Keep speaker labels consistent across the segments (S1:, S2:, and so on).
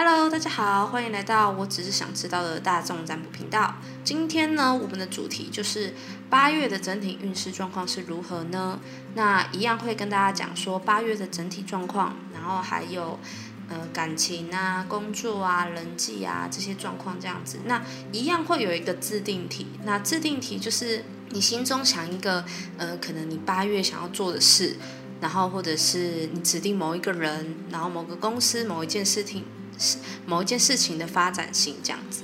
S1: Hello，大家好，欢迎来到我只是想知道的大众占卜频道。今天呢，我们的主题就是八月的整体运势状况是如何呢？那一样会跟大家讲说八月的整体状况，然后还有呃感情啊、工作啊、人际啊这些状况这样子。那一样会有一个自定题，那自定题就是你心中想一个呃，可能你八月想要做的事，然后或者是你指定某一个人，然后某个公司某一件事情。某一件事情的发展性这样子，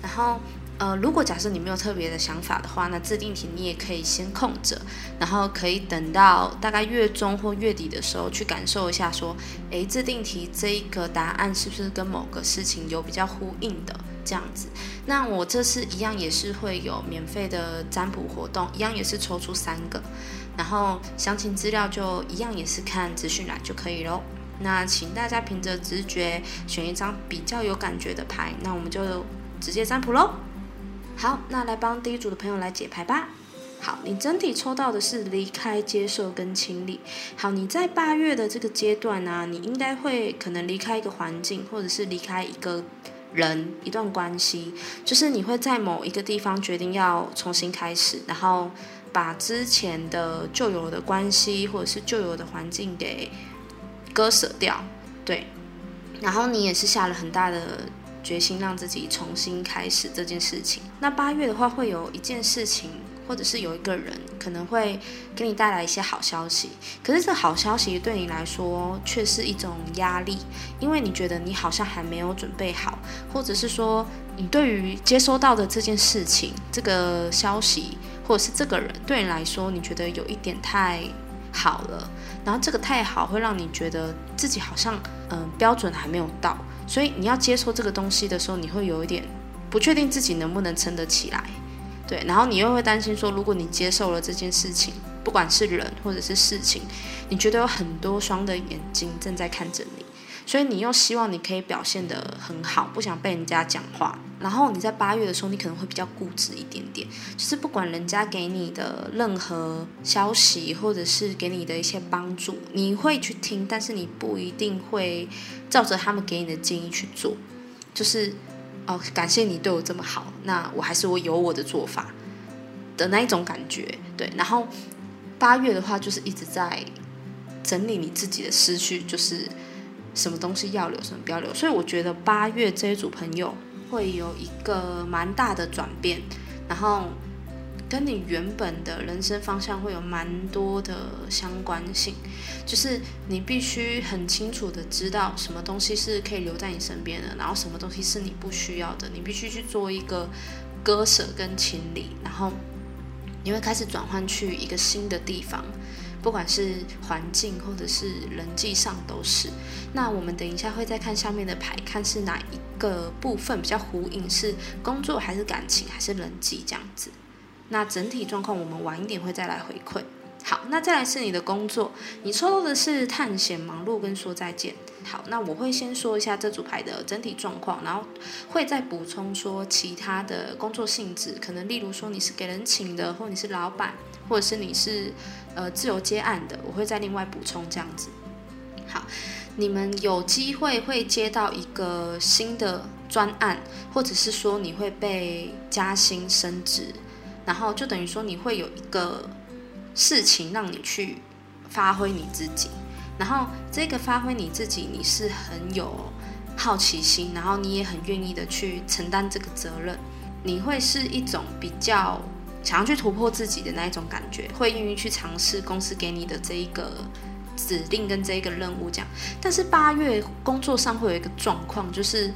S1: 然后呃，如果假设你没有特别的想法的话，那自定题你也可以先空着，然后可以等到大概月中或月底的时候去感受一下，说，诶，自定题这一个答案是不是跟某个事情有比较呼应的这样子？那我这次一样也是会有免费的占卜活动，一样也是抽出三个，然后详情资料就一样也是看资讯栏就可以喽。那请大家凭着直觉选一张比较有感觉的牌，那我们就直接占卜喽。好，那来帮第一组的朋友来解牌吧。好，你整体抽到的是离开、接受跟清理。好，你在八月的这个阶段呢，你应该会可能离开一个环境，或者是离开一个人、一段关系，就是你会在某一个地方决定要重新开始，然后把之前的旧有的关系或者是旧有的环境给。割舍掉，对，然后你也是下了很大的决心，让自己重新开始这件事情。那八月的话，会有一件事情，或者是有一个人，可能会给你带来一些好消息。可是这好消息对你来说，却是一种压力，因为你觉得你好像还没有准备好，或者是说，你对于接收到的这件事情、这个消息，或者是这个人，对你来说，你觉得有一点太。好了，然后这个太好会让你觉得自己好像嗯标准还没有到，所以你要接受这个东西的时候，你会有一点不确定自己能不能撑得起来，对，然后你又会担心说，如果你接受了这件事情，不管是人或者是事情，你觉得有很多双的眼睛正在看着你。所以你又希望你可以表现得很好，不想被人家讲话。然后你在八月的时候，你可能会比较固执一点点，就是不管人家给你的任何消息，或者是给你的一些帮助，你会去听，但是你不一定会照着他们给你的建议去做。就是哦，感谢你对我这么好，那我还是我有我的做法的那一种感觉。对，然后八月的话，就是一直在整理你自己的思绪，就是。什么东西要留，什么不要留，所以我觉得八月这一组朋友会有一个蛮大的转变，然后跟你原本的人生方向会有蛮多的相关性，就是你必须很清楚的知道什么东西是可以留在你身边的，然后什么东西是你不需要的，你必须去做一个割舍跟清理，然后你会开始转换去一个新的地方。不管是环境或者是人际上都是。那我们等一下会再看下面的牌，看是哪一个部分比较呼应，是工作还是感情还是人际这样子。那整体状况我们晚一点会再来回馈。好，那再来是你的工作，你抽到的是探险、忙碌跟说再见。好，那我会先说一下这组牌的整体状况，然后会再补充说其他的工作性质，可能例如说你是给人请的，或你是老板，或者是你是呃自由接案的，我会再另外补充这样子。好，你们有机会会接到一个新的专案，或者是说你会被加薪升职，然后就等于说你会有一个事情让你去发挥你自己。然后这个发挥你自己，你是很有好奇心，然后你也很愿意的去承担这个责任，你会是一种比较想要去突破自己的那一种感觉，会愿意去尝试公司给你的这一个指令跟这一个任务这样。但是八月工作上会有一个状况，就是，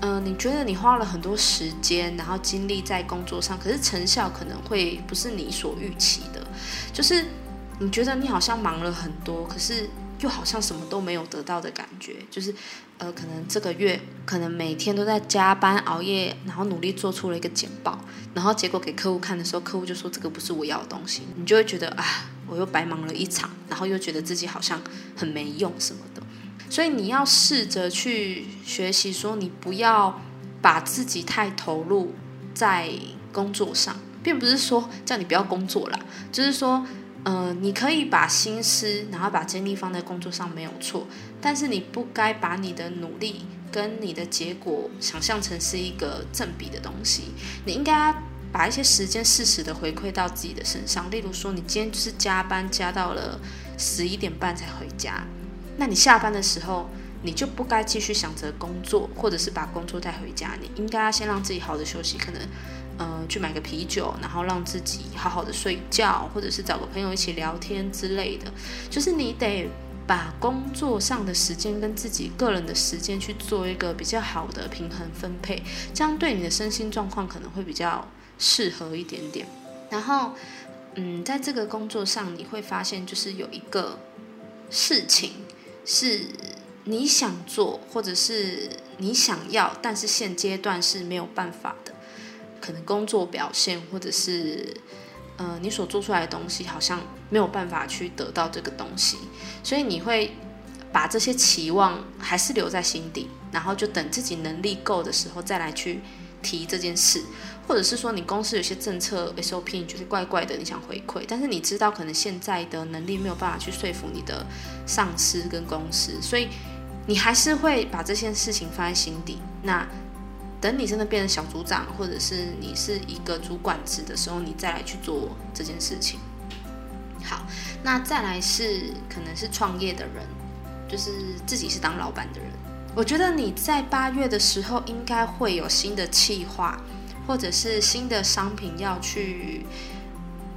S1: 嗯，你觉得你花了很多时间，然后精力在工作上，可是成效可能会不是你所预期的，就是。你觉得你好像忙了很多，可是又好像什么都没有得到的感觉，就是，呃，可能这个月可能每天都在加班熬夜，然后努力做出了一个简报，然后结果给客户看的时候，客户就说这个不是我要的东西，你就会觉得啊，我又白忙了一场，然后又觉得自己好像很没用什么的，所以你要试着去学习，说你不要把自己太投入在工作上，并不是说叫你不要工作啦，就是说。嗯，你可以把心思，然后把精力放在工作上没有错，但是你不该把你的努力跟你的结果想象成是一个正比的东西，你应该把一些时间适时的回馈到自己的身上。例如说，你今天是加班加到了十一点半才回家，那你下班的时候，你就不该继续想着工作，或者是把工作带回家，你应该要先让自己好的休息，可能呃去买个啤酒，然后让自己好好的睡觉，或者是找个朋友一起聊天之类的，就是你得。把工作上的时间跟自己个人的时间去做一个比较好的平衡分配，这样对你的身心状况可能会比较适合一点点。然后，嗯，在这个工作上，你会发现就是有一个事情是你想做，或者是你想要，但是现阶段是没有办法的，可能工作表现或者是。呃，你所做出来的东西好像没有办法去得到这个东西，所以你会把这些期望还是留在心底，然后就等自己能力够的时候再来去提这件事，或者是说你公司有些政策 SOP 你觉得怪怪的，你想回馈，但是你知道可能现在的能力没有办法去说服你的上司跟公司，所以你还是会把这件事情放在心底。那等你真的变成小组长，或者是你是一个主管职的时候，你再来去做这件事情。好，那再来是可能是创业的人，就是自己是当老板的人。我觉得你在八月的时候应该会有新的企划，或者是新的商品要去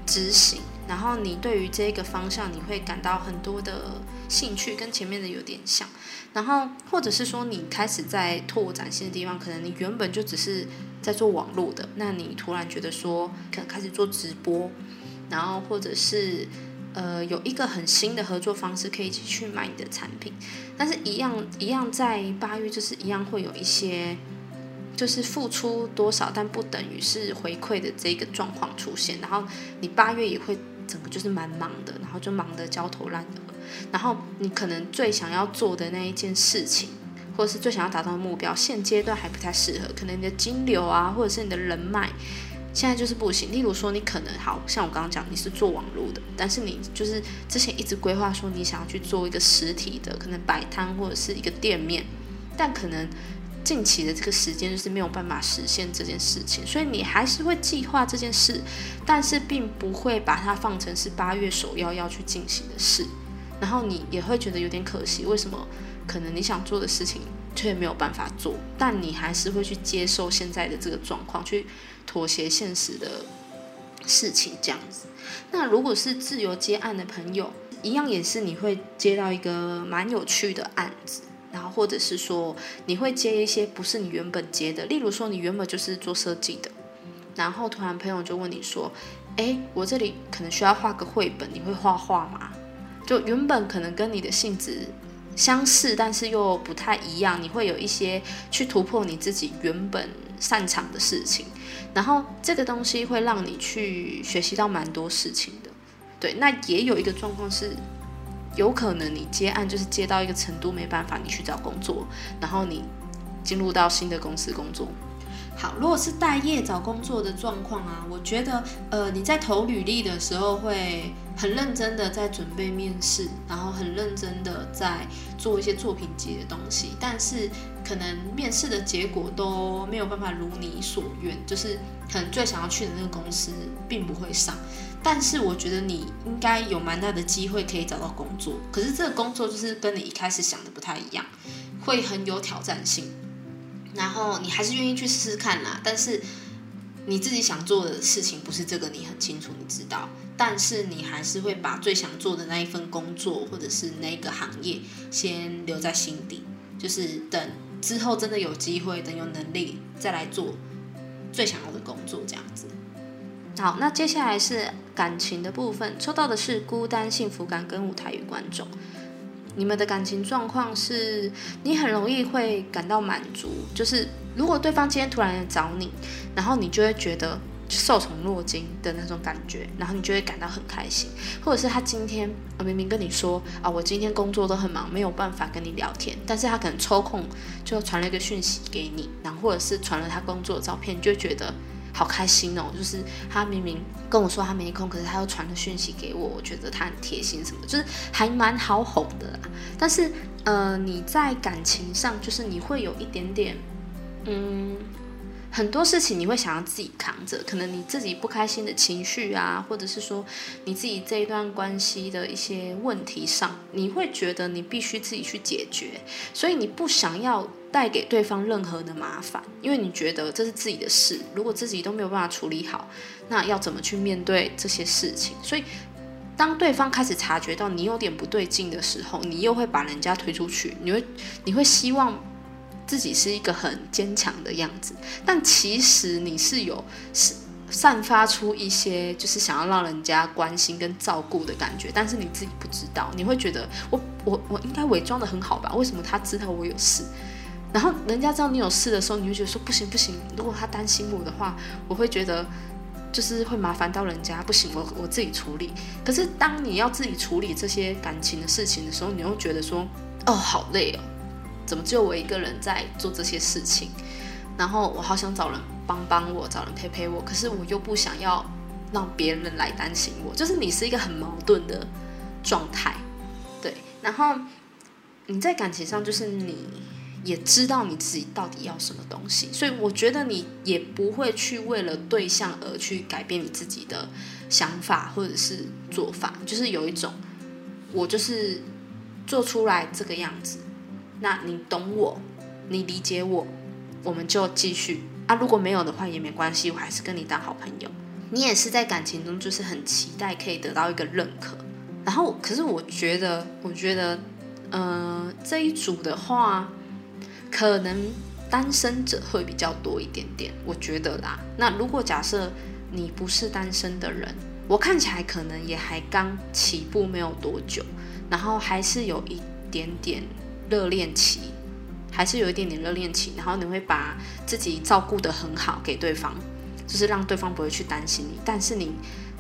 S1: 执行。然后你对于这个方向，你会感到很多的兴趣，跟前面的有点像。然后或者是说，你开始在拓展新的地方，可能你原本就只是在做网络的，那你突然觉得说，可能开始做直播，然后或者是呃有一个很新的合作方式，可以一起去买你的产品。但是，一样一样在八月，就是一样会有一些，就是付出多少，但不等于是回馈的这个状况出现。然后你八月也会。整个就是蛮忙的，然后就忙得焦头烂额。然后你可能最想要做的那一件事情，或者是最想要达到的目标，现阶段还不太适合。可能你的金流啊，或者是你的人脉，现在就是不行。例如说，你可能好像我刚刚讲，你是做网络的，但是你就是之前一直规划说你想要去做一个实体的，可能摆摊或者是一个店面，但可能。近期的这个时间就是没有办法实现这件事情，所以你还是会计划这件事，但是并不会把它放成是八月首要要去进行的事。然后你也会觉得有点可惜，为什么可能你想做的事情却没有办法做？但你还是会去接受现在的这个状况，去妥协现实的事情这样子。那如果是自由接案的朋友，一样也是你会接到一个蛮有趣的案子。然后，或者是说，你会接一些不是你原本接的，例如说，你原本就是做设计的，然后突然朋友就问你说：“哎，我这里可能需要画个绘本，你会画画吗？”就原本可能跟你的性质相似，但是又不太一样，你会有一些去突破你自己原本擅长的事情，然后这个东西会让你去学习到蛮多事情的。对，那也有一个状况是。有可能你接案就是接到一个程度没办法，你去找工作，然后你进入到新的公司工作。好，如果是待业找工作的状况啊，我觉得呃你在投履历的时候会很认真的在准备面试，然后很认真的在做一些作品集的东西，但是可能面试的结果都没有办法如你所愿，就是可能最想要去的那个公司并不会上。但是我觉得你应该有蛮大的机会可以找到工作，可是这个工作就是跟你一开始想的不太一样，会很有挑战性。然后你还是愿意去试试看啦，但是你自己想做的事情不是这个，你很清楚，你知道。但是你还是会把最想做的那一份工作或者是那个行业先留在心底，就是等之后真的有机会，等有能力再来做最想要的工作这样子。好，那接下来是感情的部分，抽到的是孤单、幸福感跟舞台与观众。你们的感情状况是，你很容易会感到满足，就是如果对方今天突然来找你，然后你就会觉得受宠若惊的那种感觉，然后你就会感到很开心。或者是他今天明明跟你说啊，我今天工作都很忙，没有办法跟你聊天，但是他可能抽空就传了一个讯息给你，然后或者是传了他工作的照片，你就觉得。好开心哦！就是他明明跟我说他没空，可是他又传了讯息给我，我觉得他很贴心，什么就是还蛮好哄的。但是呃，你在感情上就是你会有一点点，嗯。很多事情你会想要自己扛着，可能你自己不开心的情绪啊，或者是说你自己这一段关系的一些问题上，你会觉得你必须自己去解决，所以你不想要带给对方任何的麻烦，因为你觉得这是自己的事，如果自己都没有办法处理好，那要怎么去面对这些事情？所以当对方开始察觉到你有点不对劲的时候，你又会把人家推出去，你会你会希望。自己是一个很坚强的样子，但其实你是有是散发出一些就是想要让人家关心跟照顾的感觉，但是你自己不知道，你会觉得我我我应该伪装的很好吧？为什么他知道我有事？然后人家知道你有事的时候，你就觉得说不行不行，如果他担心我的话，我会觉得就是会麻烦到人家，不行，我我自己处理。可是当你要自己处理这些感情的事情的时候，你又觉得说哦好累哦。怎么只有我一个人在做这些事情？然后我好想找人帮帮我，找人陪陪我，可是我又不想要让别人来担心我。就是你是一个很矛盾的状态，对。然后你在感情上，就是你也知道你自己到底要什么东西，所以我觉得你也不会去为了对象而去改变你自己的想法或者是做法。就是有一种，我就是做出来这个样子。那你懂我，你理解我，我们就继续啊。如果没有的话也没关系，我还是跟你当好朋友。你也是在感情中就是很期待可以得到一个认可。然后，可是我觉得，我觉得，呃，这一组的话，可能单身者会比较多一点点。我觉得啦。那如果假设你不是单身的人，我看起来可能也还刚起步没有多久，然后还是有一点点。热恋期还是有一点点热恋期，然后你会把自己照顾得很好给对方，就是让对方不会去担心你。但是你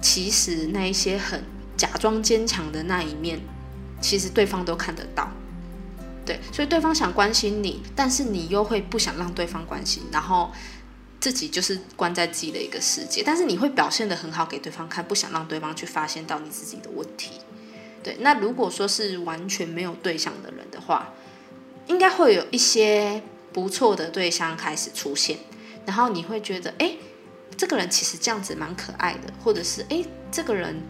S1: 其实那一些很假装坚强的那一面，其实对方都看得到。对，所以对方想关心你，但是你又会不想让对方关心，然后自己就是关在自己的一个世界。但是你会表现得很好给对方看，不想让对方去发现到你自己的问题。对，那如果说是完全没有对象的人的话，应该会有一些不错的对象开始出现，然后你会觉得，哎，这个人其实这样子蛮可爱的，或者是，哎，这个人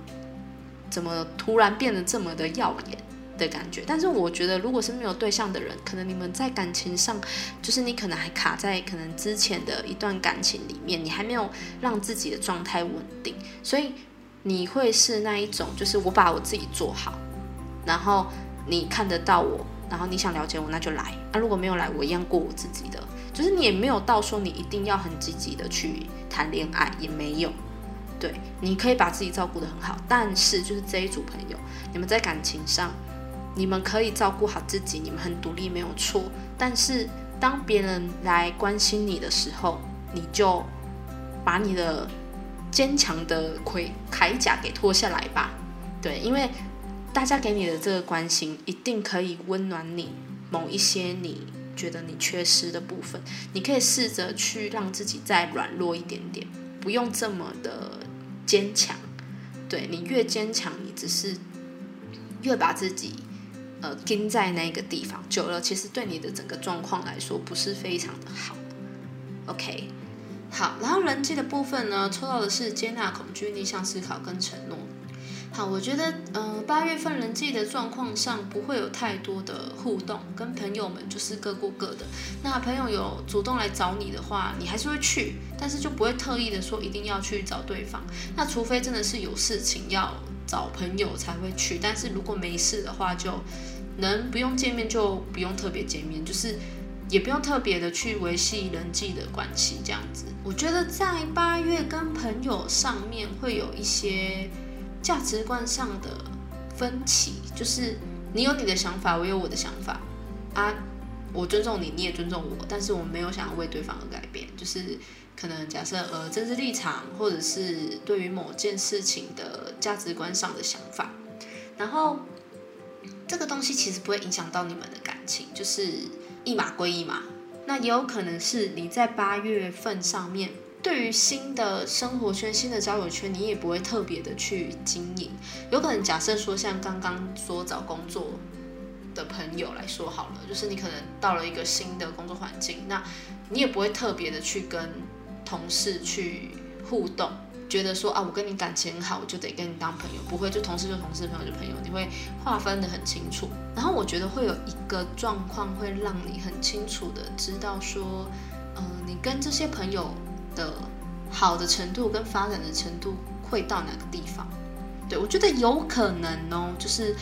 S1: 怎么突然变得这么的耀眼的感觉？但是我觉得，如果是没有对象的人，可能你们在感情上，就是你可能还卡在可能之前的一段感情里面，你还没有让自己的状态稳定，所以你会是那一种，就是我把我自己做好，然后你看得到我。然后你想了解我，那就来。那如果没有来，我一样过我自己的。就是你也没有到说你一定要很积极的去谈恋爱，也没有。对，你可以把自己照顾得很好。但是就是这一组朋友，你们在感情上，你们可以照顾好自己，你们很独立没有错。但是当别人来关心你的时候，你就把你的坚强的盔铠甲给脱下来吧。对，因为。大家给你的这个关心，一定可以温暖你某一些你觉得你缺失的部分。你可以试着去让自己再软弱一点点，不用这么的坚强。对你越坚强，你只是越把自己呃钉在那个地方，久了其实对你的整个状况来说不是非常的好。OK，好，然后人际的部分呢，抽到的是接纳、恐惧、逆向思考跟承诺。好，我觉得，呃，八月份人际的状况上不会有太多的互动，跟朋友们就是各过各的。那朋友有主动来找你的话，你还是会去，但是就不会特意的说一定要去找对方。那除非真的是有事情要找朋友才会去，但是如果没事的话，就能不用见面就不用特别见面，就是也不用特别的去维系人际的关系这样子。我觉得在八月跟朋友上面会有一些。价值观上的分歧，就是你有你的想法，我有我的想法啊，我尊重你，你也尊重我，但是我没有想要为对方而改变，就是可能假设呃政治立场，或者是对于某件事情的价值观上的想法，然后这个东西其实不会影响到你们的感情，就是一码归一码，那也有可能是你在八月份上面。对于新的生活圈、新的交友圈，你也不会特别的去经营。有可能假设说，像刚刚说找工作的朋友来说好了，就是你可能到了一个新的工作环境，那你也不会特别的去跟同事去互动，觉得说啊，我跟你感情好，我就得跟你当朋友，不会就同事就同事，朋友就朋友，你会划分的很清楚。然后我觉得会有一个状况会让你很清楚的知道说，嗯，你跟这些朋友的好的程度跟发展的程度会到哪个地方。对我觉得有可能哦，就是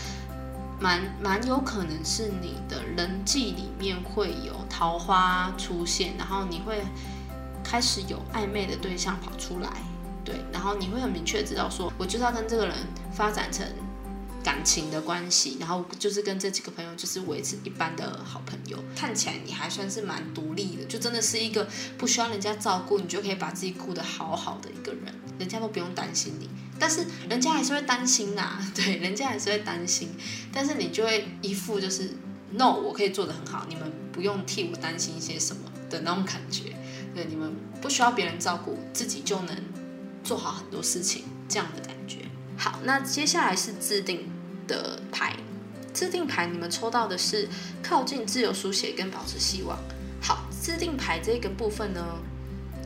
S1: 蛮 蛮有可能是你的人际里面会有桃花出现，然后你会开始有暧昧的对象跑出来。对，然后你会很明确知道说，我就是要跟这个人发展成感情的关系，然后就是跟这几个朋友就是维持一般的好朋友。看起来你还算是蛮独立的，就真的是一个不需要人家照顾，你就可以把自己顾得好好的一个人，人家都不用担心你。但是人家还是会担心呐，对，人家还是会担心，但是你就会一副就是 no，我可以做得很好，你们不用替我担心一些什么的那种感觉。对，你们不需要别人照顾，自己就能。做好很多事情，这样的感觉。好，那接下来是制定的牌，制定牌你们抽到的是靠近自由书写跟保持希望。好，制定牌这个部分呢，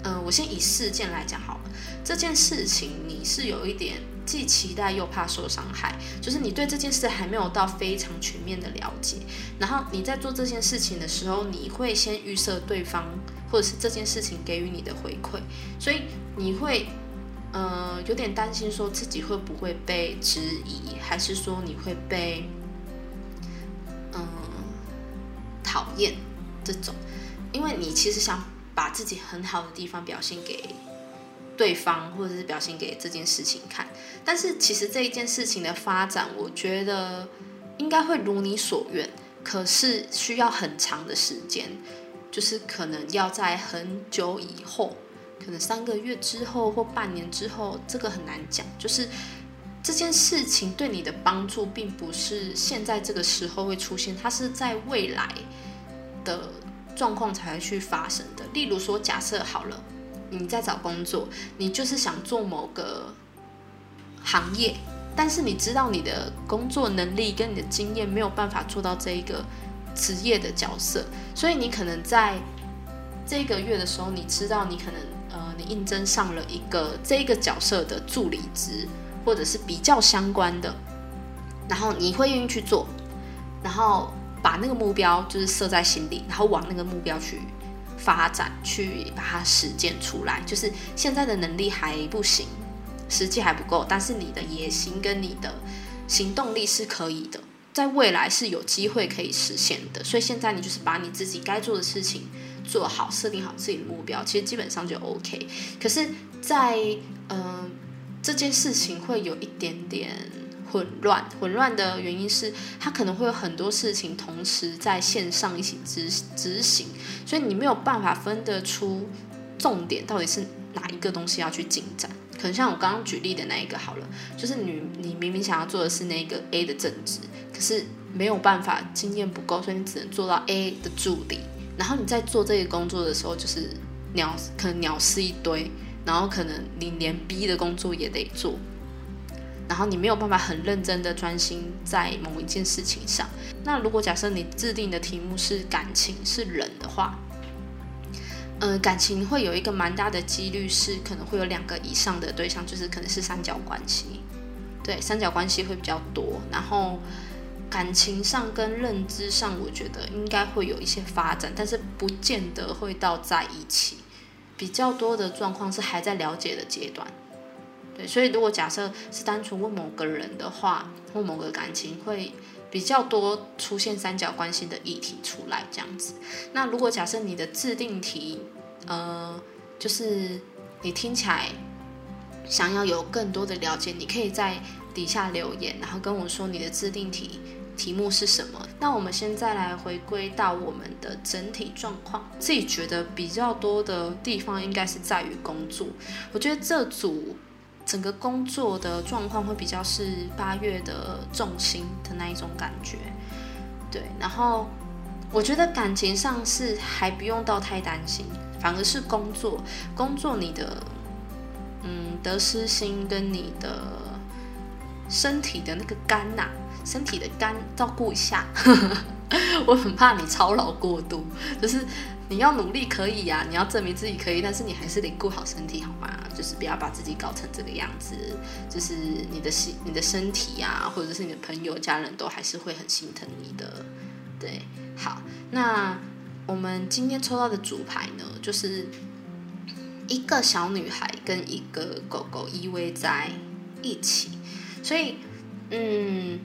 S1: 嗯，我先以事件来讲好了。这件事情你是有一点既期待又怕受伤害，就是你对这件事还没有到非常全面的了解。然后你在做这件事情的时候，你会先预设对方或者是这件事情给予你的回馈，所以你会。呃，有点担心，说自己会不会被质疑，还是说你会被嗯讨厌这种？因为你其实想把自己很好的地方表现给对方，或者是表现给这件事情看。但是其实这一件事情的发展，我觉得应该会如你所愿，可是需要很长的时间，就是可能要在很久以后。可能三个月之后或半年之后，这个很难讲。就是这件事情对你的帮助，并不是现在这个时候会出现，它是在未来的状况才会去发生的。例如说，假设好了，你在找工作，你就是想做某个行业，但是你知道你的工作能力跟你的经验没有办法做到这一个职业的角色，所以你可能在这个月的时候，你知道你可能。呃，你应征上了一个这个角色的助理职，或者是比较相关的，然后你会愿意去做，然后把那个目标就是设在心里，然后往那个目标去发展，去把它实践出来。就是现在的能力还不行，实际还不够，但是你的野心跟你的行动力是可以的，在未来是有机会可以实现的。所以现在你就是把你自己该做的事情。做好，设定好自己的目标，其实基本上就 OK。可是，在嗯这件事情会有一点点混乱，混乱的原因是它可能会有很多事情同时在线上一起执执行，所以你没有办法分得出重点到底是哪一个东西要去进展。可能像我刚刚举例的那一个好了，就是你你明明想要做的是那个 A 的正职，可是没有办法，经验不够，所以你只能做到 A 的助理。然后你在做这个工作的时候，就是鸟可能鸟事一堆，然后可能你连 B 的工作也得做，然后你没有办法很认真的专心在某一件事情上。那如果假设你制定的题目是感情是人的话，呃，感情会有一个蛮大的几率是可能会有两个以上的对象，就是可能是三角关系，对，三角关系会比较多，然后。感情上跟认知上，我觉得应该会有一些发展，但是不见得会到在一起。比较多的状况是还在了解的阶段。对，所以如果假设是单纯问某个人的话，或某个感情会比较多出现三角关系的议题出来这样子。那如果假设你的制定题，呃，就是你听起来想要有更多的了解，你可以在底下留言，然后跟我说你的制定题。题目是什么？那我们现在来回归到我们的整体状况。自己觉得比较多的地方应该是在于工作。我觉得这组整个工作的状况会比较是八月的重心的那一种感觉。对，然后我觉得感情上是还不用到太担心，反而是工作，工作你的嗯得失心跟你的身体的那个肝呐。身体的肝照顾一下。我很怕你操劳过度，就是你要努力可以呀，你要证明自己可以，但是你还是得顾好身体，好吗？就是不要把自己搞成这个样子，就是你的心、你的身体呀，或者是你的朋友、家人都还是会很心疼你的。对，好，那我们今天抽到的主牌呢，就是一个小女孩跟一个狗狗依偎在一起，所以，嗯。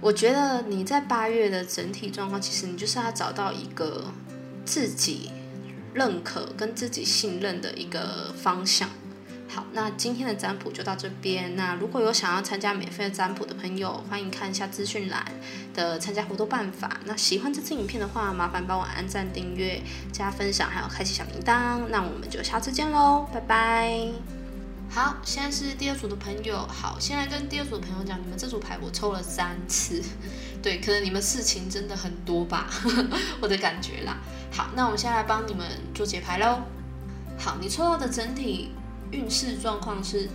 S1: 我觉得你在八月的整体状况，其实你就是要找到一个自己认可跟自己信任的一个方向。好，那今天的占卜就到这边。那如果有想要参加免费的占卜的朋友，欢迎看一下资讯栏的参加活动办法。那喜欢这支影片的话，麻烦帮我按赞、订阅、加分享，还有开启小铃铛。那我们就下次见喽，拜拜。好，现在是第二组的朋友。好，先来跟第二组的朋友讲，你们这组牌我抽了三次，对，可能你们事情真的很多吧，我的感觉啦。好，那我们现在来帮你们做解牌喽。好，你抽到的整体运势状况是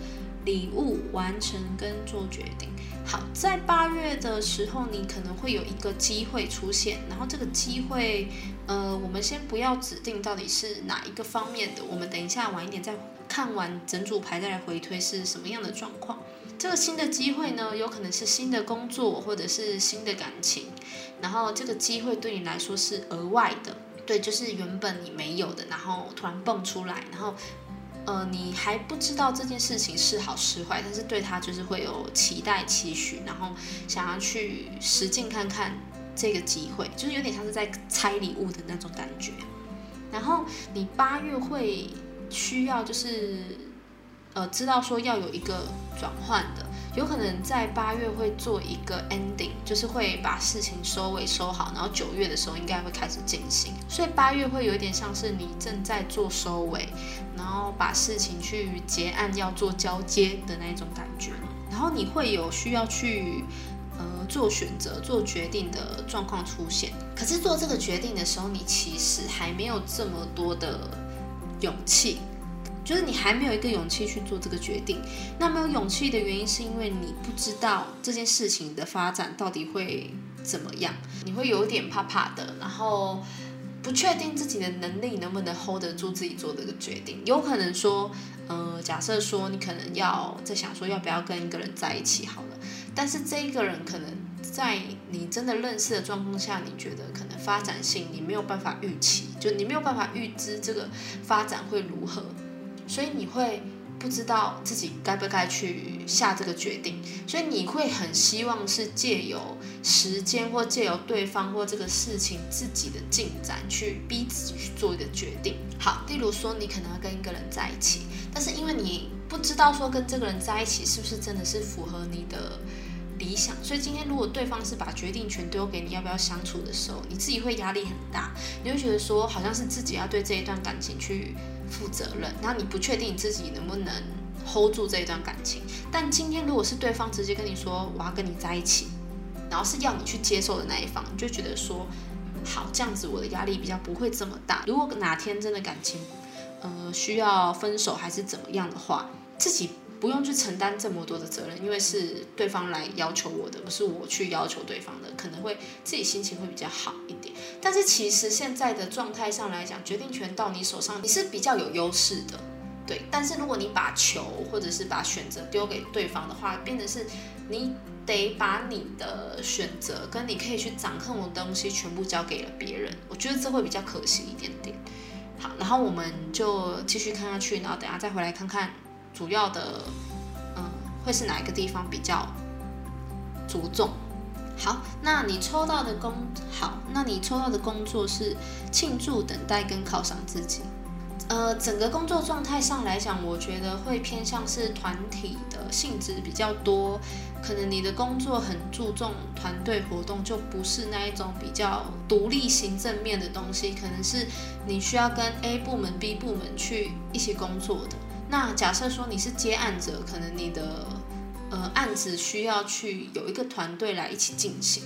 S1: 礼物完成跟做决定。好，在八月的时候，你可能会有一个机会出现，然后这个机会，呃，我们先不要指定到底是哪一个方面的，我们等一下晚一点再。看完整组牌再来回推是什么样的状况？这个新的机会呢，有可能是新的工作或者是新的感情，然后这个机会对你来说是额外的，对，就是原本你没有的，然后突然蹦出来，然后呃，你还不知道这件事情是好是坏，但是对他就是会有期待期许，然后想要去实践看看这个机会，就是有点像是在拆礼物的那种感觉。然后你八月会。需要就是，呃，知道说要有一个转换的，有可能在八月会做一个 ending，就是会把事情收尾收好，然后九月的时候应该会开始进行，所以八月会有点像是你正在做收尾，然后把事情去结案要做交接的那种感觉，然后你会有需要去呃做选择、做决定的状况出现，可是做这个决定的时候，你其实还没有这么多的。勇气，就是你还没有一个勇气去做这个决定。那没有勇气的原因，是因为你不知道这件事情的发展到底会怎么样，你会有点怕怕的，然后不确定自己的能力能不能 hold 得住自己做这个决定。有可能说，呃，假设说你可能要在想说要不要跟一个人在一起好了，但是这一个人可能在你真的认识的状况下，你觉得可能发展性你没有办法预期。就你没有办法预知这个发展会如何，所以你会不知道自己该不该去下这个决定，所以你会很希望是借由时间或借由对方或这个事情自己的进展去逼自己去做一个决定。好，例如说你可能要跟一个人在一起，但是因为你不知道说跟这个人在一起是不是真的是符合你的。理想，所以今天如果对方是把决定权丢给你要不要相处的时候，你自己会压力很大，你会觉得说好像是自己要对这一段感情去负责任，然后你不确定你自己能不能 hold 住这一段感情。但今天如果是对方直接跟你说我要跟你在一起，然后是要你去接受的那一方，你就觉得说好这样子我的压力比较不会这么大。如果哪天真的感情呃需要分手还是怎么样的话，自己。不用去承担这么多的责任，因为是对方来要求我的，不是我去要求对方的，可能会自己心情会比较好。但是其实现在的状态上来讲，决定权到你手上，你是比较有优势的，对。但是如果你把球或者是把选择丢给对方的话，变成是你得把你的选择跟你可以去掌控的东西全部交给了别人，我觉得这会比较可惜一点点。好，然后我们就继续看下去，然后等下再回来看看。主要的，嗯，会是哪一个地方比较着重？好，那你抽到的工好，那你抽到的工作是庆祝、等待跟犒赏自己。呃，整个工作状态上来讲，我觉得会偏向是团体的性质比较多。可能你的工作很注重团队活动，就不是那一种比较独立行政面的东西。可能是你需要跟 A 部门、B 部门去一起工作的。那假设说你是接案者，可能你的呃案子需要去有一个团队来一起进行，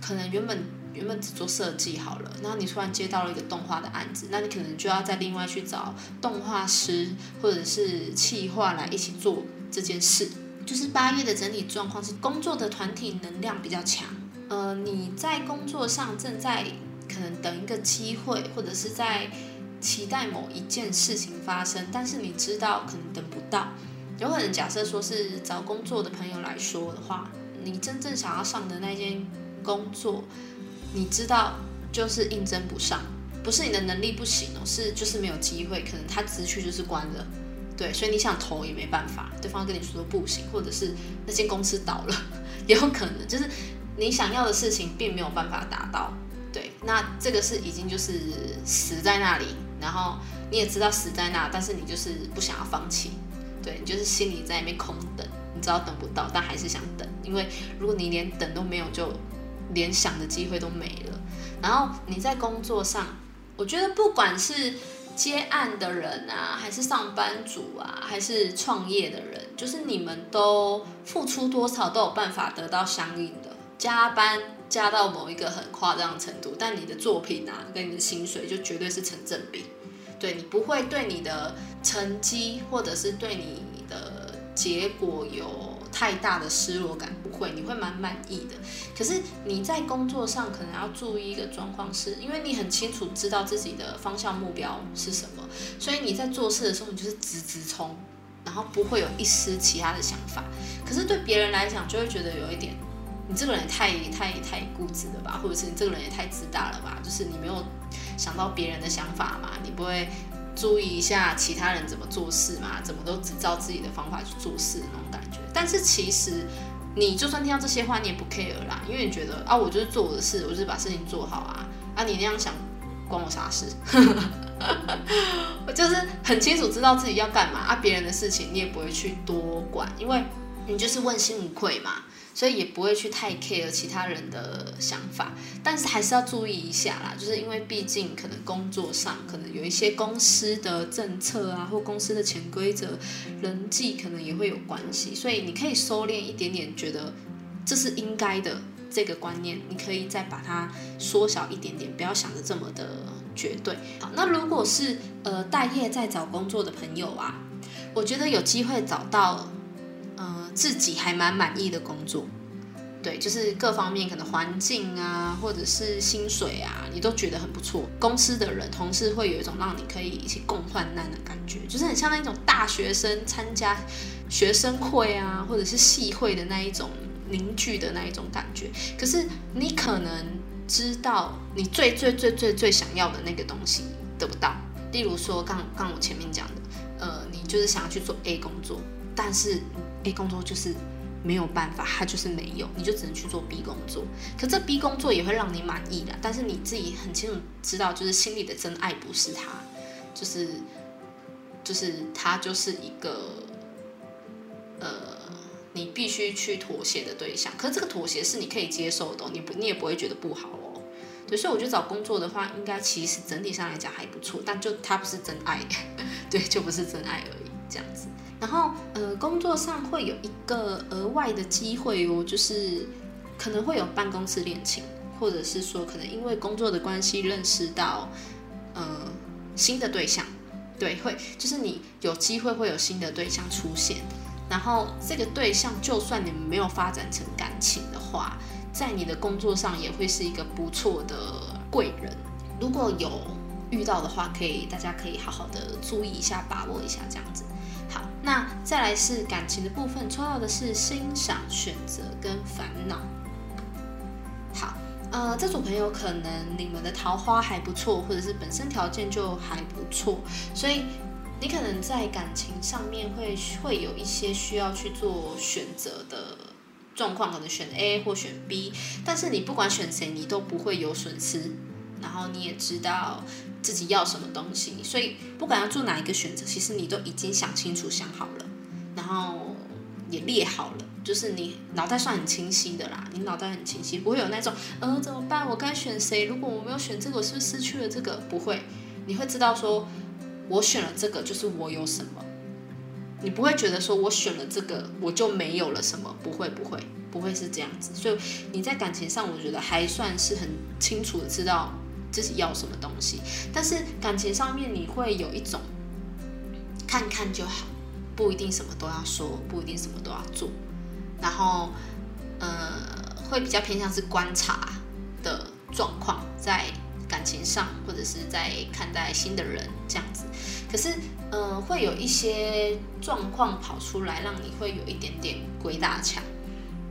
S1: 可能原本原本只做设计好了，然后你突然接到了一个动画的案子，那你可能就要再另外去找动画师或者是企划来一起做这件事。就是八月的整体状况是工作的团体能量比较强。呃，你在工作上正在可能等一个机会，或者是在期待某一件事情发生，但是你知道可能等不到。有可能假设说是找工作的朋友来说的话，你真正想要上的那件工作，你知道就是应征不上，不是你的能力不行哦，是就是没有机会，可能他直区就是关了。对，所以你想投也没办法，对方跟你说不行，或者是那间公司倒了，也 有可能，就是你想要的事情并没有办法达到。对，那这个是已经就是死在那里，然后你也知道死在那，但是你就是不想要放弃。对，你就是心里在那边空等，你知道等不到，但还是想等，因为如果你连等都没有，就连想的机会都没了。然后你在工作上，我觉得不管是。接案的人啊，还是上班族啊，还是创业的人，就是你们都付出多少都有办法得到相应的加班，加到某一个很夸张的程度，但你的作品啊，跟你的薪水就绝对是成正比。对你不会对你的成绩或者是对你的结果有。太大的失落感不会，你会蛮满意的。可是你在工作上可能要注意一个状况，是因为你很清楚知道自己的方向目标是什么，所以你在做事的时候你就是直直冲，然后不会有一丝其他的想法。可是对别人来讲就会觉得有一点，你这个人太太太固执了吧，或者是你这个人也太自大了吧？就是你没有想到别人的想法嘛，你不会。注意一下其他人怎么做事嘛？怎么都只照自己的方法去做事那种感觉。但是其实，你就算听到这些话，你也不 care 啦，因为你觉得啊，我就是做我的事，我就是把事情做好啊。啊，你那样想，关我啥事？我 就是很清楚知道自己要干嘛啊，别人的事情你也不会去多管，因为你就是问心无愧嘛。所以也不会去太 care 其他人的想法，但是还是要注意一下啦，就是因为毕竟可能工作上可能有一些公司的政策啊，或公司的潜规则，人际可能也会有关系，所以你可以收敛一点点，觉得这是应该的这个观念，你可以再把它缩小一点点，不要想的这么的绝对。好，那如果是呃待业在找工作的朋友啊，我觉得有机会找到。呃自己还蛮满意的工作，对，就是各方面可能环境啊，或者是薪水啊，你都觉得很不错。公司的人、同事会有一种让你可以一起共患难的感觉，就是很像那种大学生参加学生会啊，或者是系会的那一种凝聚的那一种感觉。可是你可能知道，你最最最最最想要的那个东西得不到。例如说，刚刚我前面讲的，呃，你就是想要去做 A 工作。但是 A 工作就是没有办法，它就是没有，你就只能去做 B 工作。可这 B 工作也会让你满意的，但是你自己很清楚知道，就是心里的真爱不是他，就是就是他就是一个呃，你必须去妥协的对象。可是这个妥协是你可以接受的，你不你也不会觉得不好哦。对，所以我觉得找工作的话，应该其实整体上来讲还不错，但就他不是真爱，对，就不是真爱而已，这样子。然后，呃，工作上会有一个额外的机会哦，就是可能会有办公室恋情，或者是说可能因为工作的关系认识到，呃，新的对象，对，会就是你有机会会有新的对象出现，然后这个对象就算你们没有发展成感情的话，在你的工作上也会是一个不错的贵人，如果有遇到的话，可以大家可以好好的注意一下，把握一下这样子。那再来是感情的部分，抽到的是欣赏、选择跟烦恼。好，呃，这组朋友可能你们的桃花还不错，或者是本身条件就还不错，所以你可能在感情上面会会有一些需要去做选择的状况，可能选 A 或选 B，但是你不管选谁，你都不会有损失。然后你也知道自己要什么东西，所以不管要做哪一个选择，其实你都已经想清楚、想好了，然后也列好了，就是你脑袋算很清晰的啦。你脑袋很清晰，不会有那种呃怎么办？我该选谁？如果我没有选这个，我是不是失去了这个？不会，你会知道说，我选了这个就是我有什么，你不会觉得说我选了这个我就没有了什么，不会，不会，不会是这样子。所以你在感情上，我觉得还算是很清楚的知道。自己要什么东西，但是感情上面你会有一种看看就好，不一定什么都要说，不一定什么都要做，然后呃会比较偏向是观察的状况，在感情上或者是在看待新的人这样子。可是呃会有一些状况跑出来，让你会有一点点鬼打墙，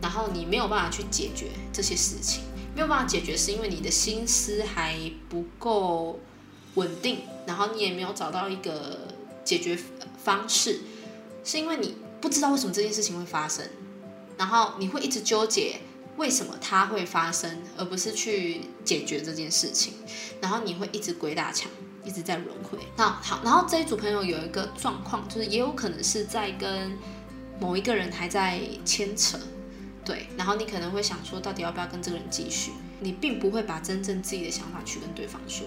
S1: 然后你没有办法去解决这些事情。没有办法解决，是因为你的心思还不够稳定，然后你也没有找到一个解决方式，是因为你不知道为什么这件事情会发生，然后你会一直纠结为什么它会发生，而不是去解决这件事情，然后你会一直鬼打墙，一直在轮回。那好，然后这一组朋友有一个状况，就是也有可能是在跟某一个人还在牵扯。对，然后你可能会想说，到底要不要跟这个人继续？你并不会把真正自己的想法去跟对方说，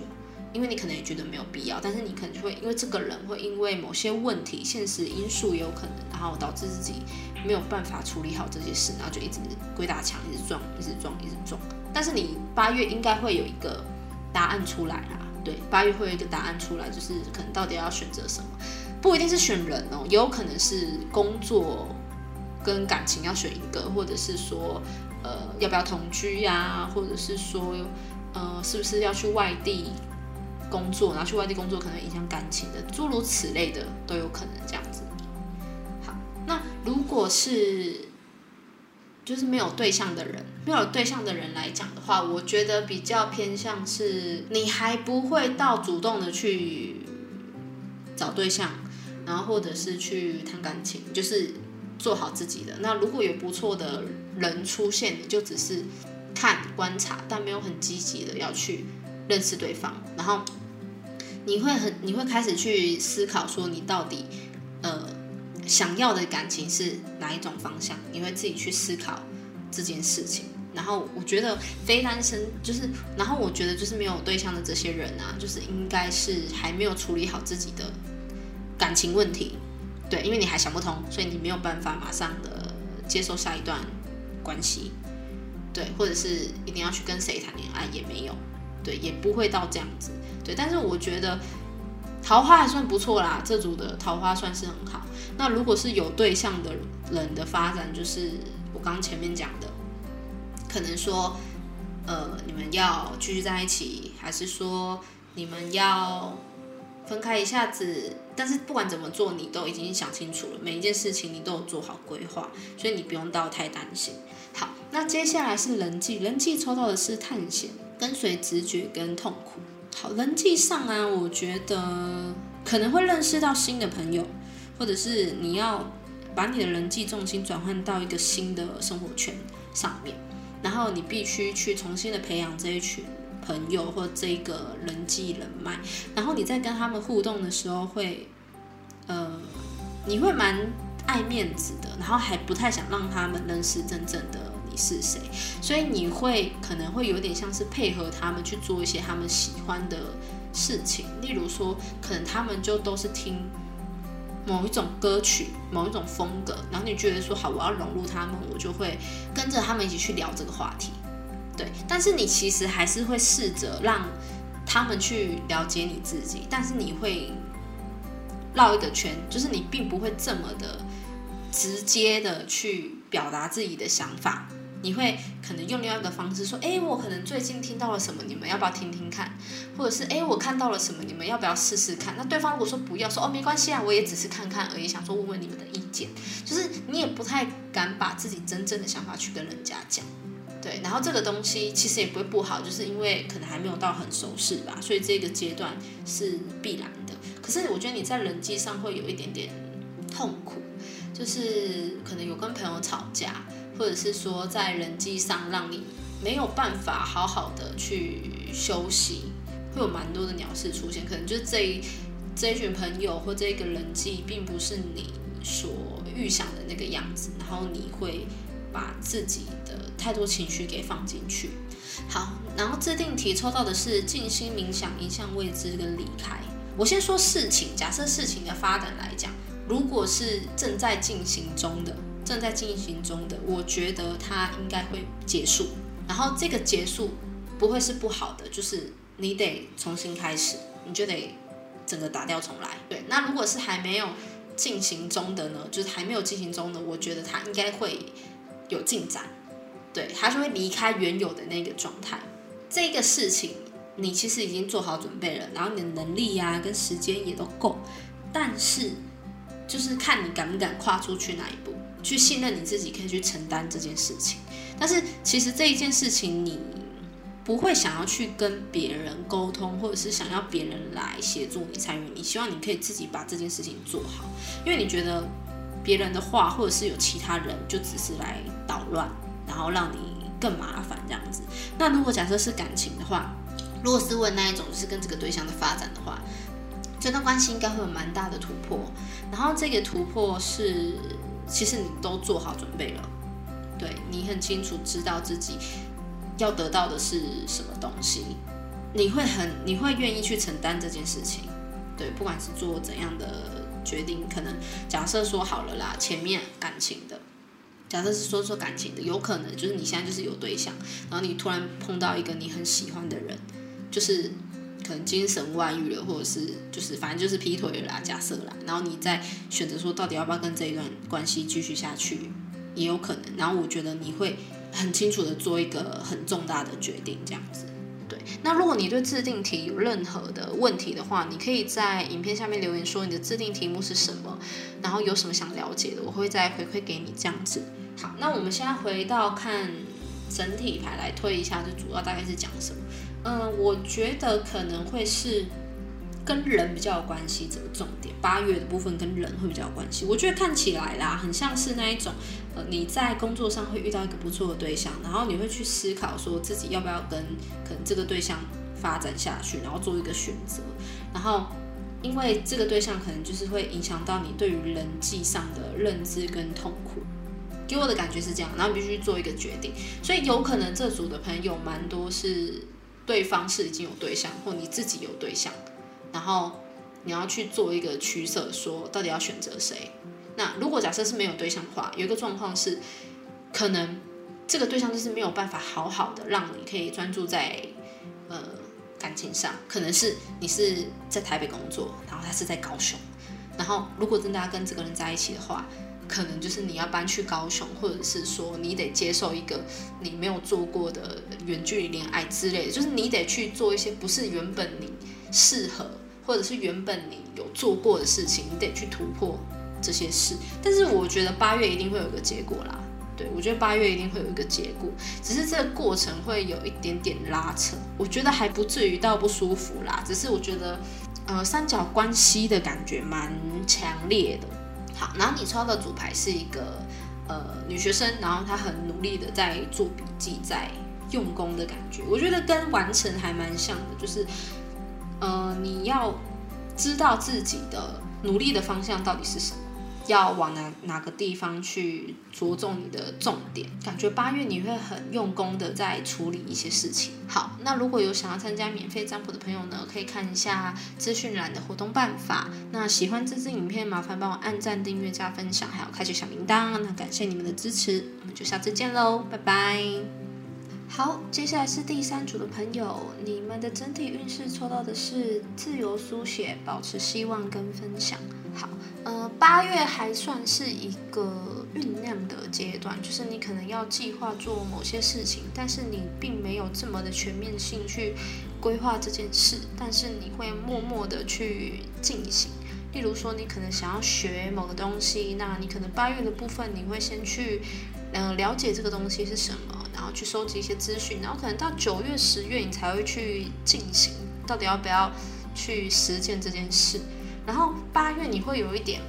S1: 因为你可能也觉得没有必要。但是你可能就会因为这个人会因为某些问题、现实因素也有可能，然后导致自己没有办法处理好这些事，然后就一直鬼打墙，一直撞，一直撞，一直撞。但是你八月应该会有一个答案出来啦，对，八月会有一个答案出来，就是可能到底要选择什么，不一定是选人哦，也有可能是工作。跟感情要选一个，或者是说，呃，要不要同居呀？或者是说，呃，是不是要去外地工作？然后去外地工作可能影响感情的，诸如此类的都有可能这样子。好，那如果是就是没有对象的人，没有对象的人来讲的话，我觉得比较偏向是你还不会到主动的去找对象，然后或者是去谈感情，就是。做好自己的。那如果有不错的人出现，你就只是看观察，但没有很积极的要去认识对方。然后你会很，你会开始去思考说，你到底呃想要的感情是哪一种方向？你会自己去思考这件事情。然后我觉得非单身就是，然后我觉得就是没有对象的这些人啊，就是应该是还没有处理好自己的感情问题。对，因为你还想不通，所以你没有办法马上的接受下一段关系，对，或者是一定要去跟谁谈恋爱也没有，对，也不会到这样子，对。但是我觉得桃花还算不错啦，这组的桃花算是很好。那如果是有对象的人的发展，就是我刚前面讲的，可能说，呃，你们要继续在一起，还是说你们要？分开一下子，但是不管怎么做，你都已经想清楚了，每一件事情你都有做好规划，所以你不用到太担心。好，那接下来是人际，人际抽到的是探险、跟随直觉跟痛苦。好，人际上啊，我觉得可能会认识到新的朋友，或者是你要把你的人际重心转换到一个新的生活圈上面，然后你必须去重新的培养这一群。朋友或这个人际人脉，然后你在跟他们互动的时候，会，呃，你会蛮爱面子的，然后还不太想让他们认识真正的你是谁，所以你会可能会有点像是配合他们去做一些他们喜欢的事情，例如说，可能他们就都是听某一种歌曲、某一种风格，然后你觉得说好，我要融入他们，我就会跟着他们一起去聊这个话题。对，但是你其实还是会试着让他们去了解你自己，但是你会绕一个圈，就是你并不会这么的直接的去表达自己的想法，你会可能用另外一个方式说，哎，我可能最近听到了什么，你们要不要听听看？或者是哎，我看到了什么，你们要不要试试看？那对方如果说不要，说哦没关系啊，我也只是看看而已，想说问问你们的意见，就是你也不太敢把自己真正的想法去跟人家讲。对，然后这个东西其实也不会不好，就是因为可能还没有到很熟识吧，所以这个阶段是必然的。可是我觉得你在人际上会有一点点痛苦，就是可能有跟朋友吵架，或者是说在人际上让你没有办法好好的去休息，会有蛮多的鸟事出现。可能就是这一这一群朋友或这个人际并不是你所预想的那个样子，然后你会。把自己的太多情绪给放进去。好，然后制定题抽到的是静心冥想、迎向未知跟离开。我先说事情，假设事情的发展来讲，如果是正在进行中的，正在进行中的，我觉得它应该会结束。然后这个结束不会是不好的，就是你得重新开始，你就得整个打掉重来。对，那如果是还没有进行中的呢，就是还没有进行中的，我觉得他应该会有进展，对，他就会离开原有的那个状态。这个事情你其实已经做好准备了，然后你的能力呀跟时间也都够，但是就是看你敢不敢跨出去那一步，去信任你自己可以去承担这件事情。但是其实这一件事情你。不会想要去跟别人沟通，或者是想要别人来协助你参与，你希望你可以自己把这件事情做好，因为你觉得别人的话，或者是有其他人就只是来捣乱，然后让你更麻烦这样子。那如果假设是感情的话，如果是问那一种就是跟这个对象的发展的话，这段关系应该会有蛮大的突破。然后这个突破是，其实你都做好准备了，对你很清楚知道自己。要得到的是什么东西？你会很，你会愿意去承担这件事情，对，不管是做怎样的决定，可能假设说好了啦，前面感情的，假设是说说感情的，有可能就是你现在就是有对象，然后你突然碰到一个你很喜欢的人，就是可能精神外遇了，或者是就是反正就是劈腿了啦，假设啦，然后你再选择说到底要不要跟这一段关系继续下去，也有可能，然后我觉得你会。很清楚的做一个很重大的决定，这样子。对，那如果你对自定题有任何的问题的话，你可以在影片下面留言说你的自定题目是什么，然后有什么想了解的，我会再回馈给你这样子。好，那我们现在回到看整体牌来推一下，就主要大概是讲什么？嗯，我觉得可能会是。跟人比较有关系，这个重点。八月的部分跟人会比较有关系。我觉得看起来啦，很像是那一种，呃，你在工作上会遇到一个不错的对象，然后你会去思考说自己要不要跟可能这个对象发展下去，然后做一个选择。然后因为这个对象可能就是会影响到你对于人际上的认知跟痛苦，给我的感觉是这样。然后必须做一个决定，所以有可能这组的朋友蛮多是对方是已经有对象，或你自己有对象。然后你要去做一个取舍，说到底要选择谁？那如果假设是没有对象的话，有一个状况是，可能这个对象就是没有办法好好的让你可以专注在呃感情上。可能是你是在台北工作，然后他是在高雄，然后如果真的要跟这个人在一起的话，可能就是你要搬去高雄，或者是说你得接受一个你没有做过的远距离恋爱之类的，就是你得去做一些不是原本你适合。或者是原本你有做过的事情，你得去突破这些事。但是我觉得八月一定会有个结果啦，对我觉得八月一定会有一个结果，只是这个过程会有一点点拉扯。我觉得还不至于到不舒服啦，只是我觉得呃三角关系的感觉蛮强烈的。好，然后你抽的主牌是一个呃女学生，然后她很努力的在做笔记，在用功的感觉，我觉得跟完成还蛮像的，就是。呃，你要知道自己的努力的方向到底是什么，要往哪哪个地方去着重你的重点。感觉八月你会很用功的在处理一些事情。好，那如果有想要参加免费占卜的朋友呢，可以看一下资讯栏的活动办法。那喜欢这支影片，麻烦帮我按赞、订阅、加分享，还有开启小铃铛。那感谢你们的支持，我们就下次见喽，拜拜。好，接下来是第三组的朋友，你们的整体运势抽到的是自由书写，保持希望跟分享。好，呃，八月还算是一个酝酿的阶段，就是你可能要计划做某些事情，但是你并没有这么的全面性去规划这件事，但是你会默默的去进行。例如说，你可能想要学某个东西，那你可能八月的部分，你会先去，嗯，了解这个东西是什么。然后去收集一些资讯，然后可能到九月、十月你才会去进行，到底要不要去实践这件事。然后八月你会有一点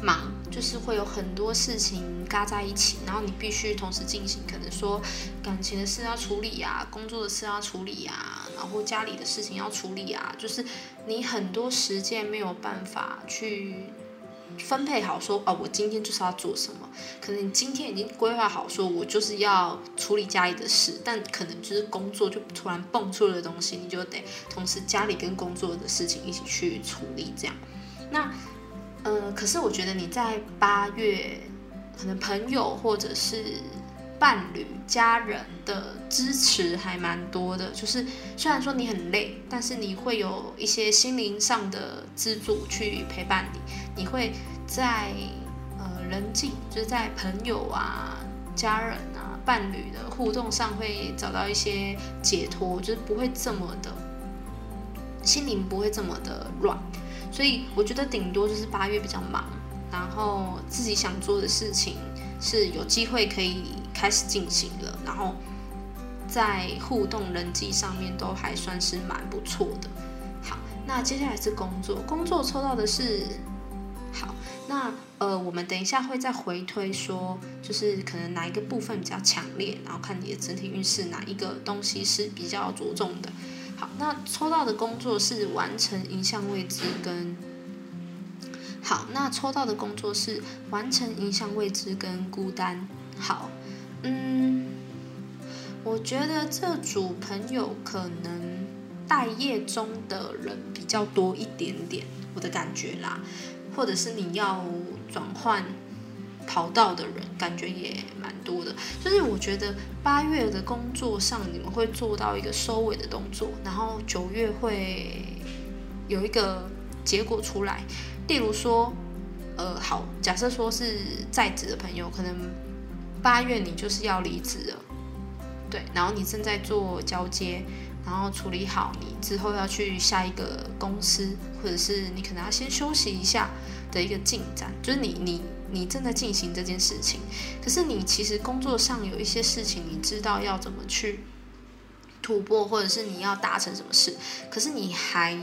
S1: 忙，就是会有很多事情嘎在一起，然后你必须同时进行，可能说感情的事要处理啊，工作的事要处理啊，然后家里的事情要处理啊，就是你很多时间没有办法去。分配好说哦，我今天就是要做什么。可能你今天已经规划好说，我就是要处理家里的事，但可能就是工作就突然蹦出了东西，你就得同时家里跟工作的事情一起去处理。这样，那呃，可是我觉得你在八月，可能朋友或者是伴侣、家人的支持还蛮多的。就是虽然说你很累，但是你会有一些心灵上的支柱去陪伴你。你会在呃人际，就是在朋友啊、家人啊、伴侣的互动上，会找到一些解脱，就是不会这么的心灵不会这么的乱。所以我觉得顶多就是八月比较忙，然后自己想做的事情是有机会可以开始进行了，然后在互动人际上面都还算是蛮不错的。好，那接下来是工作，工作抽到的是好，那呃我们等一下会再回推说，就是可能哪一个部分比较强烈，然后看你的整体运势哪一个东西是比较着重的。好，那抽到的工作是完成影像位置跟好，那抽到的工作是完成影响未知跟孤单。好，嗯，我觉得这组朋友可能待业中的人比较多一点点，我的感觉啦，或者是你要转换。跑道的人感觉也蛮多的，就是我觉得八月的工作上你们会做到一个收尾的动作，然后九月会有一个结果出来。例如说，呃，好，假设说是在职的朋友，可能八月你就是要离职了，对，然后你正在做交接，然后处理好你之后要去下一个公司，或者是你可能要先休息一下的一个进展，就是你你。你正在进行这件事情，可是你其实工作上有一些事情，你知道要怎么去突破，或者是你要达成什么事，可是你还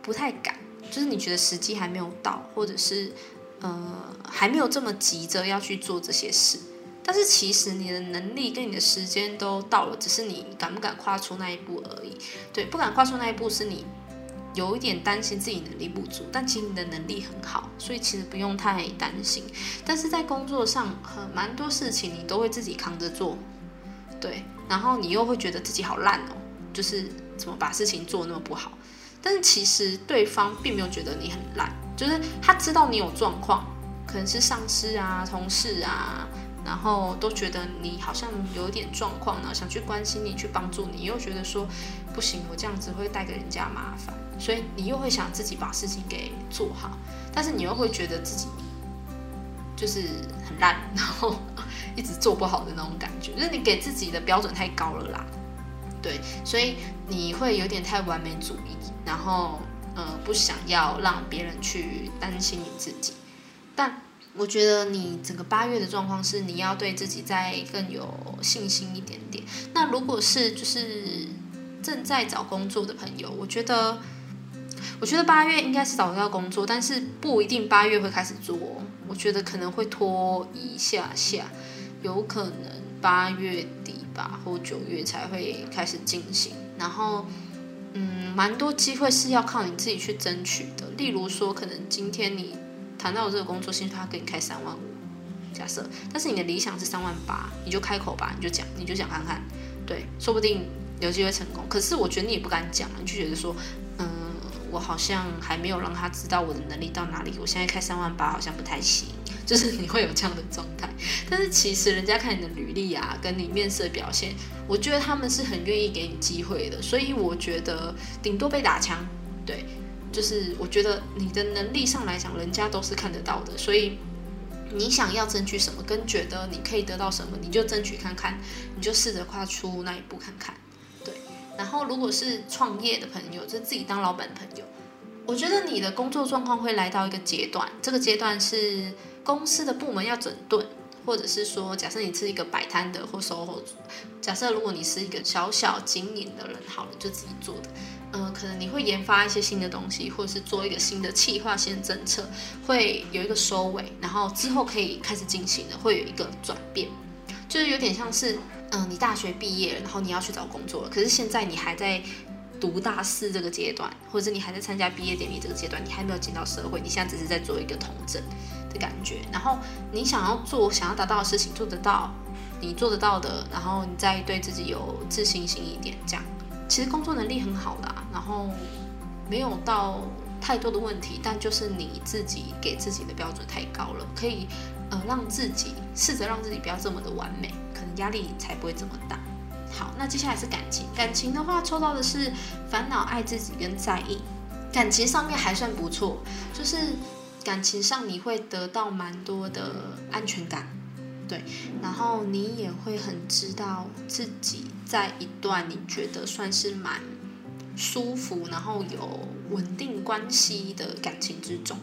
S1: 不太敢，就是你觉得时机还没有到，或者是呃还没有这么急着要去做这些事。但是其实你的能力跟你的时间都到了，只是你敢不敢跨出那一步而已。对，不敢跨出那一步是你。有一点担心自己能力不足，但其实你的能力很好，所以其实不用太担心。但是在工作上，很蛮多事情你都会自己扛着做，对，然后你又会觉得自己好烂哦，就是怎么把事情做那么不好。但是其实对方并没有觉得你很烂，就是他知道你有状况，可能是上司啊、同事啊。然后都觉得你好像有点状况呢，想去关心你，去帮助你，又觉得说不行，我这样子会带给人家麻烦，所以你又会想自己把事情给做好，但是你又会觉得自己就是很烂，然后 一直做不好的那种感觉，就是你给自己的标准太高了啦，对，所以你会有点太完美主义，然后呃不想要让别人去担心你自己，但。我觉得你整个八月的状况是，你要对自己再更有信心一点点。那如果是就是正在找工作的朋友，我觉得，我觉得八月应该是找得到工作，但是不一定八月会开始做。我觉得可能会拖一下下，有可能八月底吧，或九月才会开始进行。然后，嗯，蛮多机会是要靠你自己去争取的。例如说，可能今天你。谈到这个工作，薪水他给你开三万五，假设，但是你的理想是三万八，你就开口吧，你就讲，你就想看看，对，说不定有机会成功。可是我觉得你也不敢讲，你就觉得说，嗯，我好像还没有让他知道我的能力到哪里，我现在开三万八好像不太行，就是你会有这样的状态。但是其实人家看你的履历啊，跟你面试表现，我觉得他们是很愿意给你机会的，所以我觉得顶多被打枪，对。就是我觉得你的能力上来讲，人家都是看得到的，所以你想要争取什么，跟觉得你可以得到什么，你就争取看看，你就试着跨出那一步看看。对，然后如果是创业的朋友，就自己当老板的朋友，我觉得你的工作状况会来到一个阶段，这个阶段是公司的部门要整顿，或者是说，假设你是一个摆摊的或售后，假设如果你是一个小小经营的人，好了，就自己做的。嗯，可能你会研发一些新的东西，或者是做一个新的企划、新的政策，会有一个收尾，然后之后可以开始进行的，会有一个转变，就是有点像是，嗯，你大学毕业，然后你要去找工作了，可是现在你还在读大四这个阶段，或者你还在参加毕业典礼这个阶段，你还没有进到社会，你现在只是在做一个统整的感觉，然后你想要做、想要达到的事情做得到，你做得到的，然后你再对自己有自信心一点，这样。其实工作能力很好啦，然后没有到太多的问题，但就是你自己给自己的标准太高了，可以呃让自己试着让自己不要这么的完美，可能压力才不会这么大。好，那接下来是感情，感情的话抽到的是烦恼、爱自己跟在意，感情上面还算不错，就是感情上你会得到蛮多的安全感，对，然后你也会很知道自己在一段你觉得算是蛮舒服，然后有稳定关系的感情之中，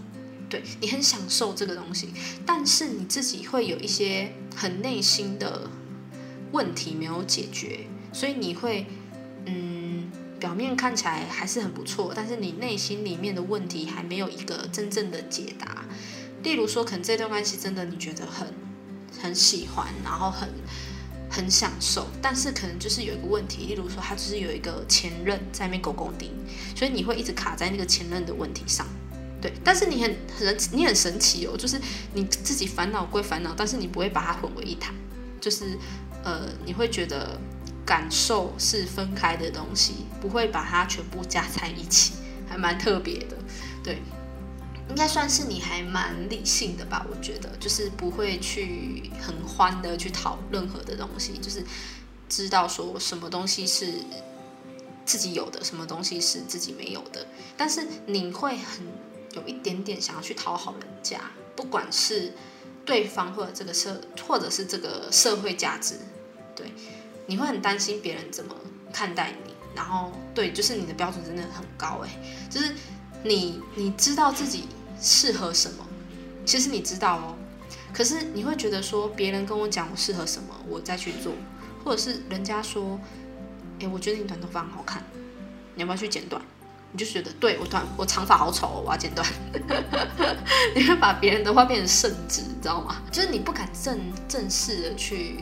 S1: 对你很享受这个东西，但是你自己会有一些很内心的。问题没有解决，所以你会，嗯，表面看起来还是很不错，但是你内心里面的问题还没有一个真正的解答。例如说，可能这段关系真的你觉得很很喜欢，然后很很享受，但是可能就是有一个问题，例如说他就是有一个前任在那边勾勾钉，所以你会一直卡在那个前任的问题上。对，但是你很很你很神奇哦，就是你自己烦恼归烦恼，但是你不会把它混为一谈，就是。呃，你会觉得感受是分开的东西，不会把它全部加在一起，还蛮特别的。对，应该算是你还蛮理性的吧？我觉得，就是不会去很欢的去讨任何的东西，就是知道说什么东西是自己有的，什么东西是自己没有的。但是你会很有一点点想要去讨好人家，不管是对方或者这个社，或者是这个社会价值。对，你会很担心别人怎么看待你，然后对，就是你的标准真的很高哎，就是你你知道自己适合什么，其实你知道哦，可是你会觉得说别人跟我讲我适合什么，我再去做，或者是人家说，哎，我觉得你短头发很好看，你要不要去剪短？你就觉得对我短我长发好丑，我要剪短，你会把别人的话变成圣旨，你知道吗？就是你不敢正正式的去。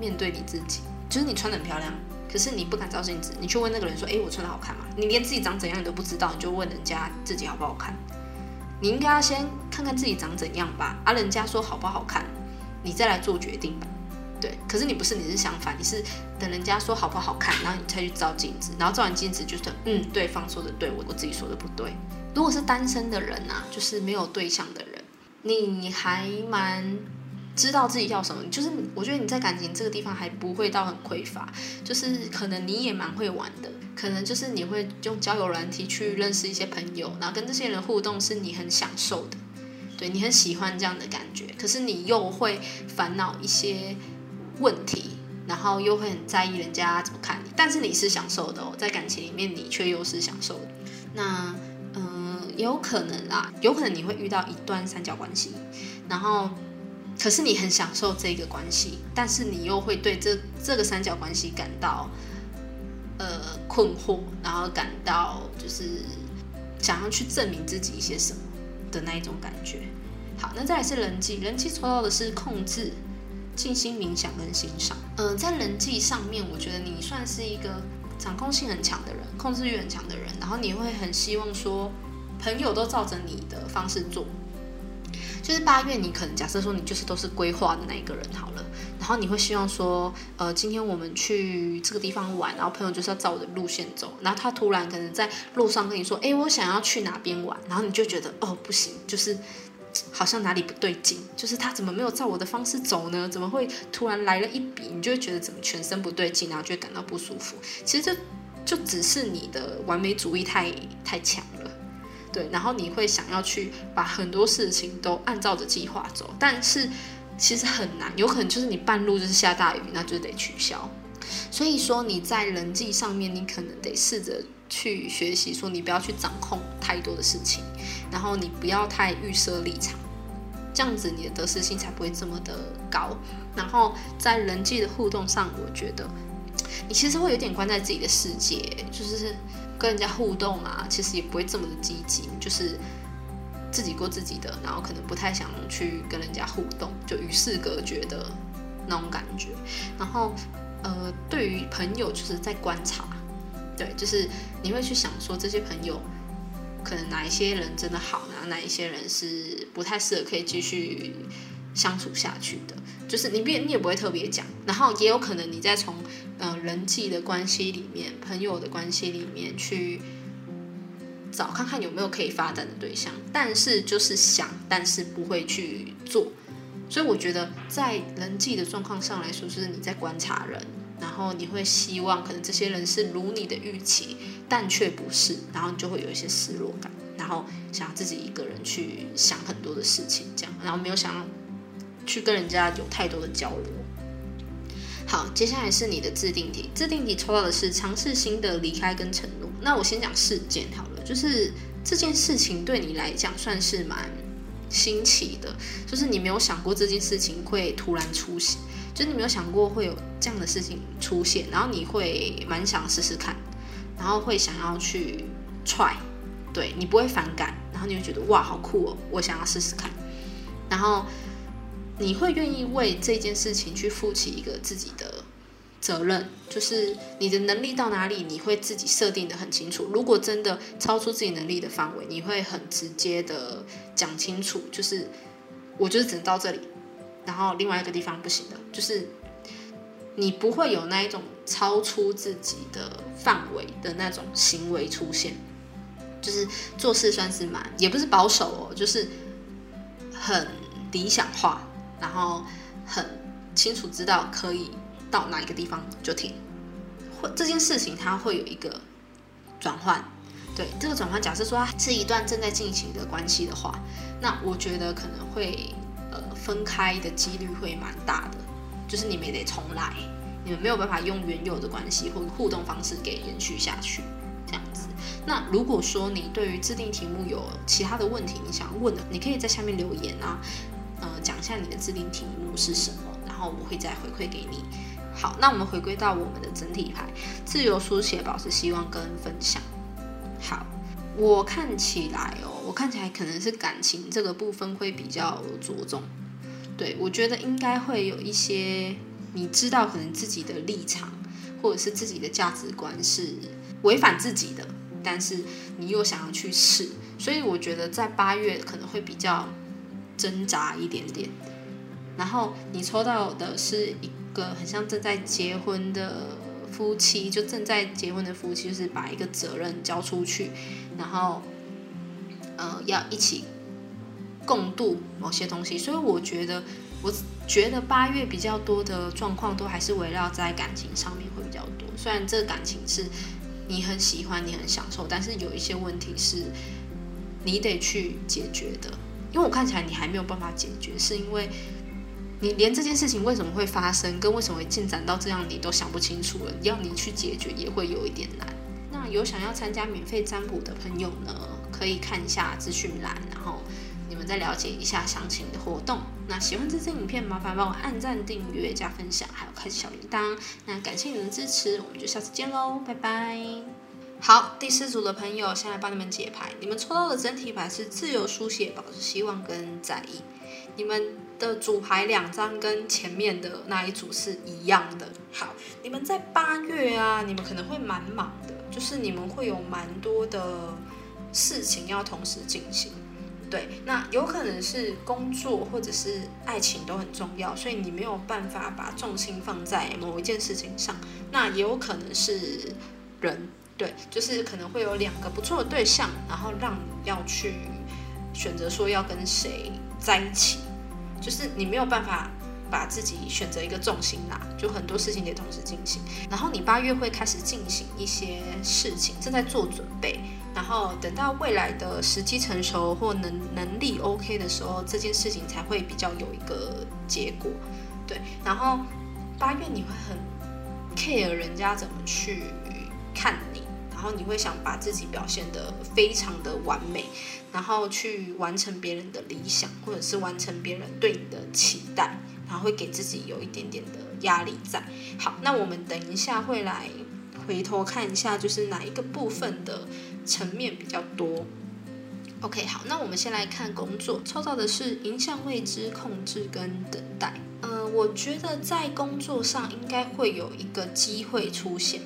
S1: 面对你自己，就是你穿的很漂亮，可是你不敢照镜子，你去问那个人说：“哎，我穿的好看吗？”你连自己长怎样你都不知道，你就问人家自己好不好看？你应该要先看看自己长怎样吧，啊人家说好不好看，你再来做决定吧。对，可是你不是，你是相反，你是等人家说好不好看，然后你才去照镜子，然后照完镜子就是嗯，对方说的对，我我自己说的不对。如果是单身的人啊，就是没有对象的人，你还蛮。知道自己要什么，就是我觉得你在感情这个地方还不会到很匮乏，就是可能你也蛮会玩的，可能就是你会用交友软体去认识一些朋友，然后跟这些人互动是你很享受的，对你很喜欢这样的感觉，可是你又会烦恼一些问题，然后又会很在意人家怎么看你，但是你是享受的哦，在感情里面你却又是享受的，那嗯，有可能啦，有可能你会遇到一段三角关系，然后。可是你很享受这个关系，但是你又会对这这个三角关系感到呃困惑，然后感到就是想要去证明自己一些什么的那一种感觉。好，那再来是人际，人际抽到的是控制、静心冥想跟欣赏。嗯，在人际上面，我觉得你算是一个掌控性很强的人，控制欲很强的人，然后你会很希望说朋友都照着你的方式做。就是八月，你可能假设说你就是都是规划的那一个人好了，然后你会希望说，呃，今天我们去这个地方玩，然后朋友就是要照我的路线走，然后他突然可能在路上跟你说，哎，我想要去哪边玩，然后你就觉得，哦，不行，就是好像哪里不对劲，就是他怎么没有照我的方式走呢？怎么会突然来了一笔？你就会觉得怎么全身不对劲，然后就会感到不舒服。其实就就只是你的完美主义太太强了。对，然后你会想要去把很多事情都按照着计划走，但是其实很难，有可能就是你半路就是下大雨，那就得取消。所以说你在人际上面，你可能得试着去学习，说你不要去掌控太多的事情，然后你不要太预设立场，这样子你的得失心才不会这么的高。然后在人际的互动上，我觉得你其实会有点关在自己的世界，就是。跟人家互动啊，其实也不会这么的积极，就是自己过自己的，然后可能不太想去跟人家互动，就与世隔绝的那种感觉。然后，呃，对于朋友，就是在观察，对，就是你会去想说这些朋友，可能哪一些人真的好，然后哪一些人是不太适合可以继续相处下去的。就是你别你也不会特别讲，然后也有可能你在从。嗯，人际的关系里面，朋友的关系里面去找看看有没有可以发展的对象，但是就是想，但是不会去做，所以我觉得在人际的状况上来说，就是你在观察人，然后你会希望可能这些人是如你的预期，但却不是，然后你就会有一些失落感，然后想要自己一个人去想很多的事情，这样，然后没有想要去跟人家有太多的交流。好，接下来是你的自定题。自定题抽到的是尝试新的离开跟承诺。那我先讲事件好了，就是这件事情对你来讲算是蛮新奇的，就是你没有想过这件事情会突然出现，就是你没有想过会有这样的事情出现，然后你会蛮想试试看，然后会想要去 try，对你不会反感，然后你会觉得哇好酷哦，我想要试试看，然后。你会愿意为这件事情去负起一个自己的责任，就是你的能力到哪里，你会自己设定的很清楚。如果真的超出自己能力的范围，你会很直接的讲清楚，就是我就是只能到这里，然后另外一个地方不行的，就是你不会有那一种超出自己的范围的那种行为出现，就是做事算是蛮也不是保守哦，就是很理想化。然后很清楚知道可以到哪一个地方就停，或这件事情它会有一个转换，对这个转换，假设说是一段正在进行的关系的话，那我觉得可能会呃分开的几率会蛮大的，就是你们得重来，你们没有办法用原有的关系或互动方式给延续下去这样子。那如果说你对于制定题目有其他的问题，你想问的，你可以在下面留言啊。讲一下你的制定题目是什么，然后我会再回馈给你。好，那我们回归到我们的整体牌，自由书写、保持希望跟分享。好，我看起来哦，我看起来可能是感情这个部分会比较着重。对我觉得应该会有一些，你知道可能自己的立场或者是自己的价值观是违反自己的，但是你又想要去试，所以我觉得在八月可能会比较。挣扎一点点，然后你抽到的是一个很像正在结婚的夫妻，就正在结婚的夫妻，就是把一个责任交出去，然后呃要一起共度某些东西。所以我觉得，我觉得八月比较多的状况都还是围绕在感情上面会比较多。虽然这个感情是你很喜欢、你很享受，但是有一些问题是你得去解决的。因为我看起来你还没有办法解决，是因为你连这件事情为什么会发生，跟为什么会进展到这样，你都想不清楚了。要你去解决也会有一点难。那有想要参加免费占卜的朋友呢，可以看一下资讯栏，然后你们再了解一下详情的活动。那喜欢这支影片，麻烦帮我按赞、订阅、加分享，还有开启小铃铛。那感谢你们的支持，我们就下次见喽，拜拜。好，第四组的朋友，先来帮你们解牌。你们抽到的整体牌是自由书写、保持希望跟在意。你们的主牌两张跟前面的那一组是一样的。好，你们在八月啊，你们可能会蛮忙的，就是你们会有蛮多的事情要同时进行。对，那有可能是工作或者是爱情都很重要，所以你没有办法把重心放在某一件事情上。那也有可能是人。对，就是可能会有两个不错的对象，然后让你要去选择说要跟谁在一起，就是你没有办法把自己选择一个重心啦，就很多事情得同时进行。然后你八月会开始进行一些事情，正在做准备，然后等到未来的时机成熟或能能力 OK 的时候，这件事情才会比较有一个结果。对，然后八月你会很 care 人家怎么去看。然后你会想把自己表现得非常的完美，然后去完成别人的理想，或者是完成别人对你的期待，然后会给自己有一点点的压力在。好，那我们等一下会来回头看一下，就是哪一个部分的层面比较多。OK，好，那我们先来看工作，抽到的是影响未知、控制跟等待。呃，我觉得在工作上应该会有一个机会出现。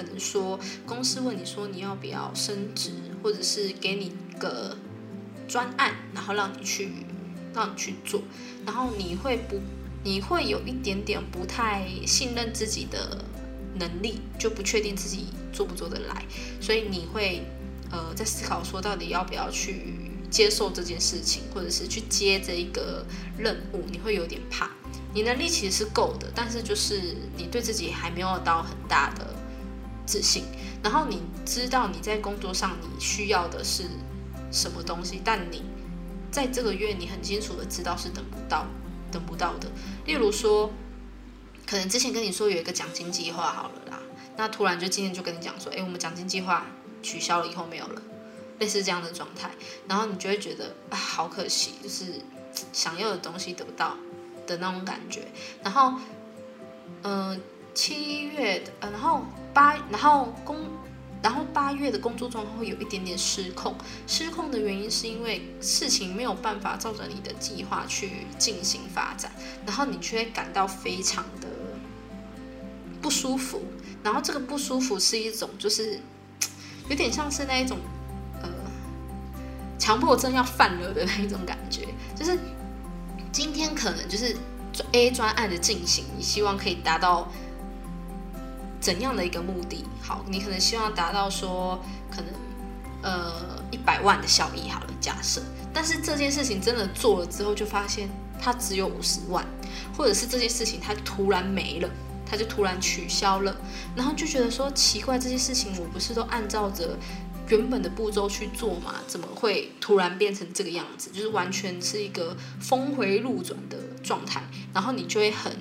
S1: 可能说公司问你说你要不要升职，或者是给你个专案，然后让你去让你去做，然后你会不你会有一点点不太信任自己的能力，就不确定自己做不做得来，所以你会呃在思考说到底要不要去接受这件事情，或者是去接这一个任务，你会有点怕。你能力其实是够的，但是就是你对自己还没有到很大的自信。然后你知道你在工作上你需要的是什么东西，但你在这个月你很清楚的知道是等不到、等不到的。例如说，可能之前跟你说有一个奖金计划好了啦，那突然就今天就跟你讲说，哎，我们奖金计划取消了，以后没有了，类似这样的状态，然后你就会觉得啊，好可惜，就是想要的东西得不到。的那种感觉，然后，嗯，七月的，然后八，然后工，然后八月的工作状况会有一点点失控。失控的原因是因为事情没有办法照着你的计划去进行发展，然后你却感到非常的不舒服。然后这个不舒服是一种，就是有点像是那一种，呃，强迫症要犯了的那一种感觉，就是。今天可能就是 A 专案的进行，你希望可以达到怎样的一个目的？好，你可能希望达到说可能呃一百万的效益，好了，假设。但是这件事情真的做了之后，就发现它只有五十万，或者是这件事情它突然没了，它就突然取消了，然后就觉得说奇怪，这些事情我不是都按照着。原本的步骤去做嘛，怎么会突然变成这个样子？就是完全是一个峰回路转的状态，然后你就会很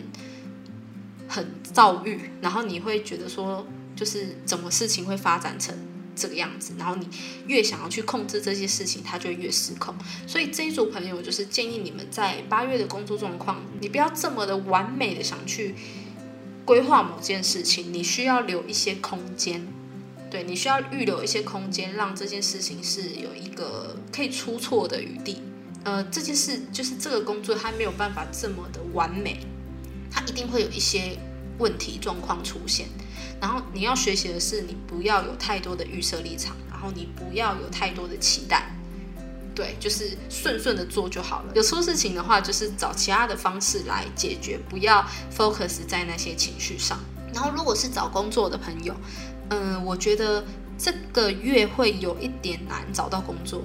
S1: 很躁郁，然后你会觉得说，就是怎么事情会发展成这个样子？然后你越想要去控制这些事情，它就越失控。所以这一组朋友就是建议你们在八月的工作状况，你不要这么的完美的想去规划某件事情，你需要留一些空间。对你需要预留一些空间，让这件事情是有一个可以出错的余地。呃，这件事就是这个工作它没有办法这么的完美，它一定会有一些问题状况出现。然后你要学习的是，你不要有太多的预设立场，然后你不要有太多的期待。对，就是顺顺的做就好了。有出事情的话，就是找其他的方式来解决，不要 focus 在那些情绪上。然后如果是找工作的朋友。嗯，我觉得这个月会有一点难找到工作，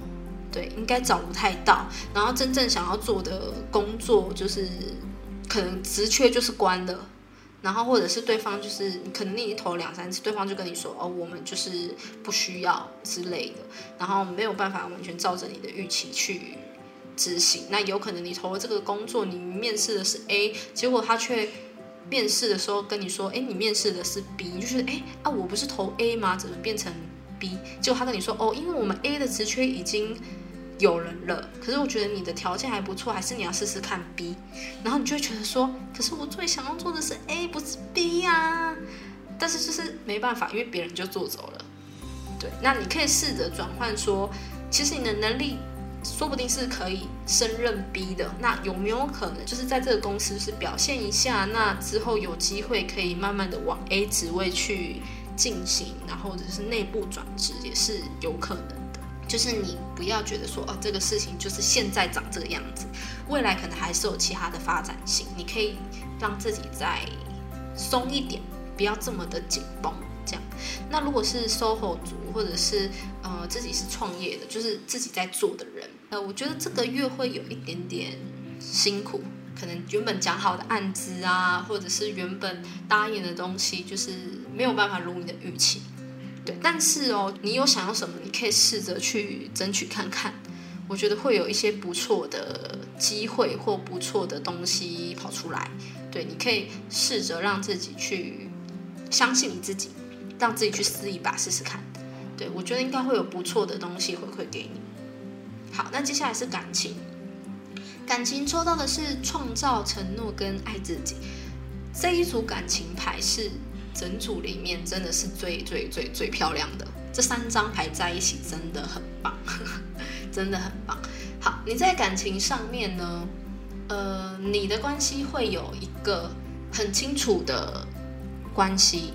S1: 对，应该找不太到。然后真正想要做的工作，就是可能职缺就是关了，然后或者是对方就是可能你投两三次，对方就跟你说哦，我们就是不需要之类的，然后没有办法完全照着你的预期去执行。那有可能你投了这个工作，你面试的是 A，结果他却。面试的时候跟你说，哎，你面试的是 B，就觉得，哎啊，我不是投 A 吗？怎么变成 B？结果他跟你说，哦，因为我们 A 的职缺已经有人了，可是我觉得你的条件还不错，还是你要试试看 B。然后你就会觉得说，可是我最想要做的是 A，不是 B 呀。但是就是没办法，因为别人就做走了。对，那你可以试着转换说，其实你的能力。说不定是可以升任 B 的，那有没有可能就是在这个公司是表现一下，那之后有机会可以慢慢的往 A 职位去进行，然后或者是内部转职也是有可能。就是你不要觉得说哦，这个事情就是现在长这个样子，未来可能还是有其他的发展性，你可以让自己再松一点，不要这么的紧绷。这样，那如果是 SOHO 族，或者是呃自己是创业的，就是自己在做的人，呃，我觉得这个月会有一点点辛苦，可能原本讲好的案子啊，或者是原本答应的东西，就是没有办法如你的预期。对，但是哦，你有想要什么，你可以试着去争取看看，我觉得会有一些不错的机会或不错的东西跑出来。对，你可以试着让自己去相信你自己。让自己去试一把试试看，对我觉得应该会有不错的东西回馈给你。好，那接下来是感情，感情抽到的是创造承诺跟爱自己这一组感情牌是整组里面真的是最最最最漂亮的，这三张牌在一起真的很棒，真的很棒。好，你在感情上面呢，呃，你的关系会有一个很清楚的关系。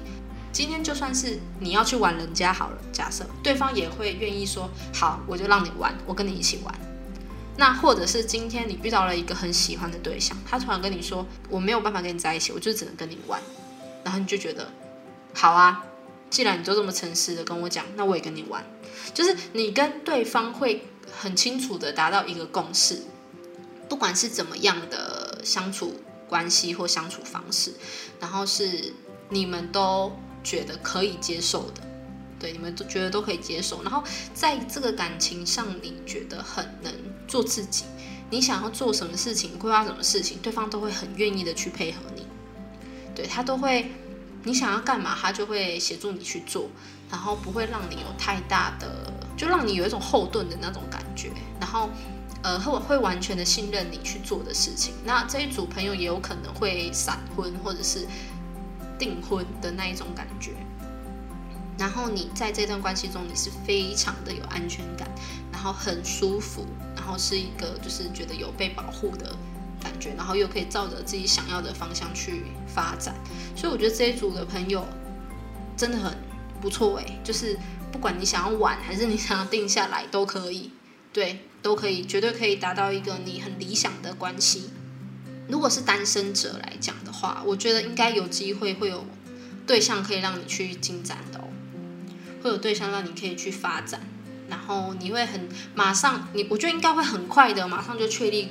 S1: 今天就算是你要去玩人家好了，假设对方也会愿意说好，我就让你玩，我跟你一起玩。那或者是今天你遇到了一个很喜欢的对象，他突然跟你说我没有办法跟你在一起，我就只能跟你玩，然后你就觉得好啊，既然你都这么诚实的跟我讲，那我也跟你玩。就是你跟对方会很清楚的达到一个共识，不管是怎么样的相处关系或相处方式，然后是你们都觉得可以接受的，对，你们都觉得都可以接受，然后在这个感情上，你觉得很能做自己，你想要做什么事情，规划什么事情，对方都会很愿意的去配合你，对他都会，你想要干嘛，他就会协助你去做，然后不会让你有太大的。就让你有一种后盾的那种感觉，然后，呃，会会完全的信任你去做的事情。那这一组朋友也有可能会闪婚或者是订婚的那一种感觉。然后你在这段关系中，你是非常的有安全感，然后很舒服，然后是一个就是觉得有被保护的感觉，然后又可以照着自己想要的方向去发展。所以我觉得这一组的朋友真的很不错诶，就是。不管你想要玩还是你想要定下来都可以，对，都可以，绝对可以达到一个你很理想的关系。如果是单身者来讲的话，我觉得应该有机会会有对象可以让你去进展的哦，会有对象让你可以去发展，然后你会很马上，你我觉得应该会很快的马上就确立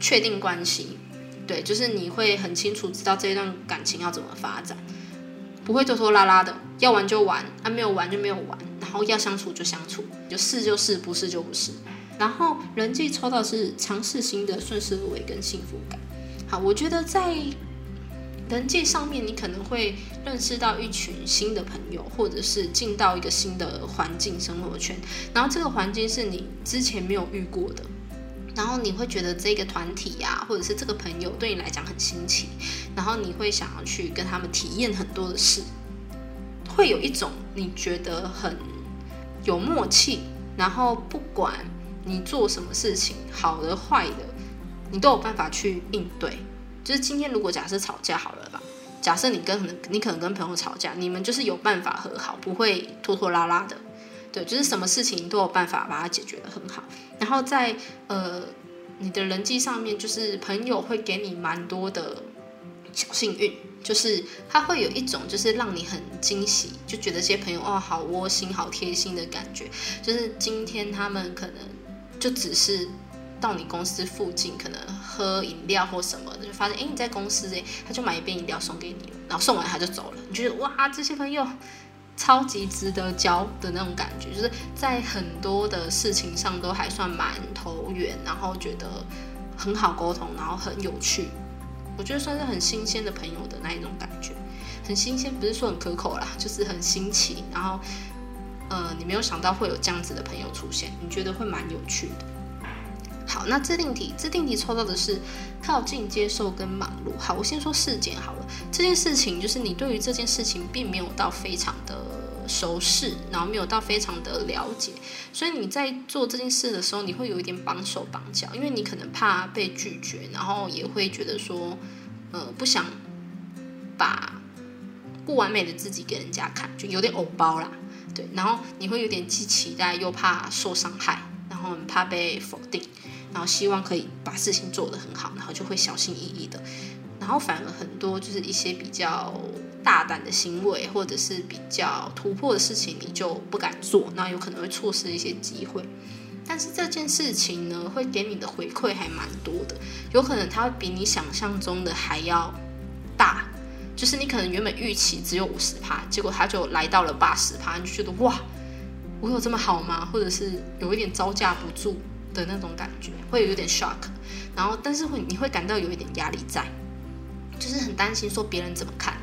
S1: 确定关系，对，就是你会很清楚知道这一段感情要怎么发展。不会拖拖拉拉的，要玩就玩，啊没有玩就没有玩，然后要相处就相处，就是就是不是就不是。然后人际抽到是尝试新的顺势而为跟幸福感。好，我觉得在人际上面，你可能会认识到一群新的朋友，或者是进到一个新的环境生活圈，然后这个环境是你之前没有遇过的。然后你会觉得这个团体呀，或者是这个朋友对你来讲很新奇，然后你会想要去跟他们体验很多的事，会有一种你觉得很有默契，然后不管你做什么事情，好的坏的，你都有办法去应对。就是今天如果假设吵架好了吧，假设你跟可能你可能跟朋友吵架，你们就是有办法和好，不会拖拖拉拉的。对，就是什么事情都有办法把它解决的很好。然后在呃你的人际上面，就是朋友会给你蛮多的小幸运，就是他会有一种就是让你很惊喜，就觉得这些朋友哦好窝心、好贴心的感觉。就是今天他们可能就只是到你公司附近，可能喝饮料或什么的，就发现哎你在公司哎，他就买一杯饮料送给你，然后送完他就走了。你觉得哇这些朋友。超级值得交的那种感觉，就是在很多的事情上都还算蛮投缘，然后觉得很好沟通，然后很有趣，我觉得算是很新鲜的朋友的那一种感觉。很新鲜不是说很可口啦，就是很新奇，然后呃，你没有想到会有这样子的朋友出现，你觉得会蛮有趣的。好，那自定题，自定题抽到的是靠近、接受跟忙碌。好，我先说事件好了。这件事情就是你对于这件事情并没有到非常的熟识，然后没有到非常的了解，所以你在做这件事的时候，你会有一点绑手绑脚，因为你可能怕被拒绝，然后也会觉得说，呃，不想把不完美的自己给人家看，就有点偶包啦。对，然后你会有点既期待又怕受伤害，然后很怕被否定。然后希望可以把事情做得很好，然后就会小心翼翼的，然后反而很多就是一些比较大胆的行为，或者是比较突破的事情，你就不敢做，那有可能会错失一些机会。但是这件事情呢，会给你的回馈还蛮多的，有可能它会比你想象中的还要大，就是你可能原本预期只有五十趴，结果它就来到了八十趴，你就觉得哇，我有这么好吗？或者是有一点招架不住。的那种感觉会有点 shock，然后但是会你会感到有一点压力在，就是很担心说别人怎么看，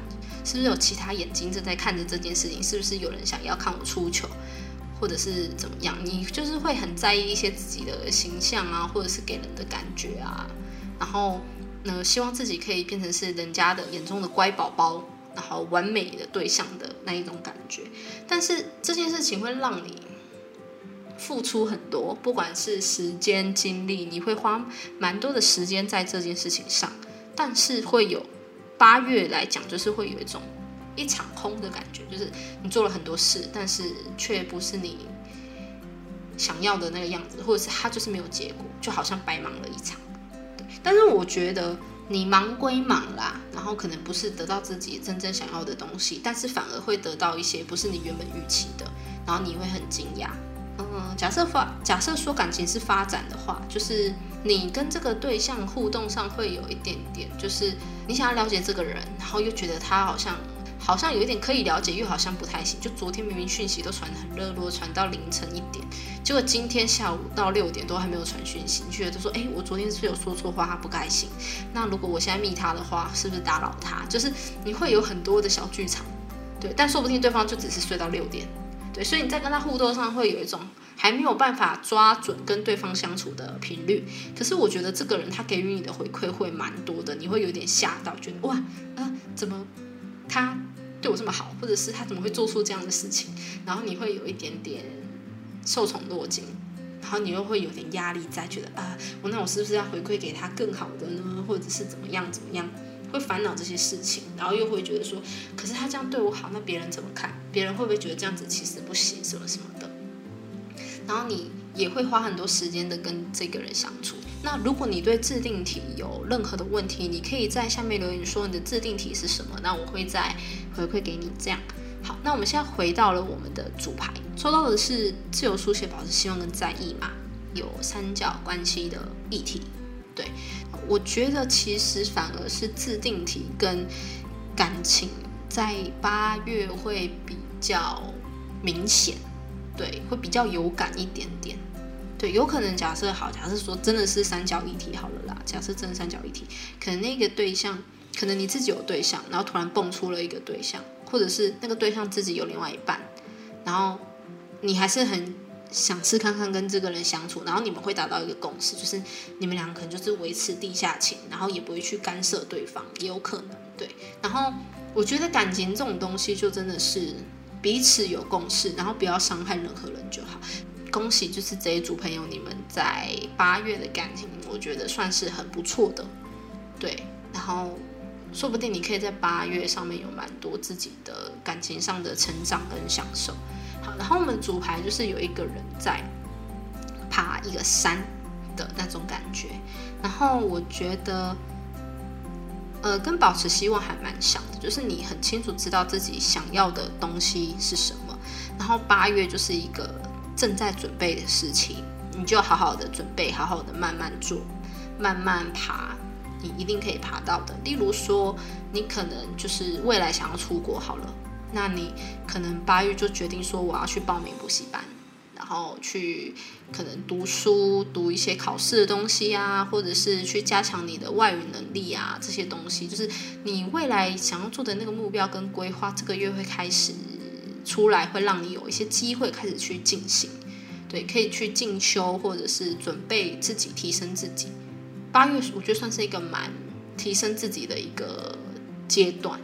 S1: 是不是有其他眼睛正在看着这件事情，是不是有人想要看我出糗，或者是怎么样？你就是会很在意一些自己的形象啊，或者是给人的感觉啊，然后呢，希望自己可以变成是人家的眼中的乖宝宝，然后完美的对象的那一种感觉。但是这件事情会让你。付出很多，不管是时间、精力，你会花蛮多的时间在这件事情上，但是会有八月来讲，就是会有一种一场空的感觉，就是你做了很多事，但是却不是你想要的那个样子，或者是它就是没有结果，就好像白忙了一场。但是我觉得你忙归忙啦，然后可能不是得到自己真正想要的东西，但是反而会得到一些不是你原本预期的，然后你会很惊讶。嗯，假设发假设说感情是发展的话，就是你跟这个对象互动上会有一点点，就是你想要了解这个人，然后又觉得他好像好像有一点可以了解，又好像不太行。就昨天明明讯息都传得很热络，传到凌晨一点，结果今天下午到六点都还没有传讯息，你觉得说，哎，我昨天是不是有说错话，他不开心？那如果我现在密他的话，是不是打扰他？就是你会有很多的小剧场，对，但说不定对方就只是睡到六点。对，所以你在跟他互动上会有一种还没有办法抓准跟对方相处的频率。可是我觉得这个人他给予你的回馈会蛮多的，你会有点吓到，觉得哇，啊，怎么他对我这么好，或者是他怎么会做出这样的事情？然后你会有一点点受宠若惊，然后你又会有点压力在，觉得啊，我那我是不是要回馈给他更好的呢？或者是怎么样怎么样？会烦恼这些事情，然后又会觉得说，可是他这样对我好，那别人怎么看？别人会不会觉得这样子其实不行，什么什么的？然后你也会花很多时间的跟这个人相处。那如果你对自定题有任何的问题，你可以在下面留言说你的自定题是什么，那我会再回馈给你。这样好，那我们现在回到了我们的主牌，抽到的是自由书写、保持希望跟在意嘛，有三角关系的议题。我觉得其实反而是自定题跟感情在八月会比较明显，对，会比较有感一点点。对，有可能假设好，假设说真的是三角议题好了啦，假设真的三角议题，可能那个对象，可能你自己有对象，然后突然蹦出了一个对象，或者是那个对象自己有另外一半，然后你还是很。想试看看跟这个人相处，然后你们会达到一个共识，就是你们两个可能就是维持地下情，然后也不会去干涉对方，也有可能对。然后我觉得感情这种东西就真的是彼此有共识，然后不要伤害任何人就好。恭喜就是这一组朋友，你们在八月的感情，我觉得算是很不错的，对。然后说不定你可以在八月上面有蛮多自己的感情上的成长跟享受。好，然后我们主牌就是有一个人在爬一个山的那种感觉，然后我觉得，呃，跟保持希望还蛮像的，就是你很清楚知道自己想要的东西是什么，然后八月就是一个正在准备的事情，你就好好的准备，好好的慢慢做，慢慢爬，你一定可以爬到的。例如说，你可能就是未来想要出国，好了。那你可能八月就决定说我要去报名补习班，然后去可能读书，读一些考试的东西啊，或者是去加强你的外语能力啊，这些东西就是你未来想要做的那个目标跟规划，这个月会开始出来，会让你有一些机会开始去进行，对，可以去进修或者是准备自己提升自己。八月我觉得算是一个蛮提升自己的一个阶段，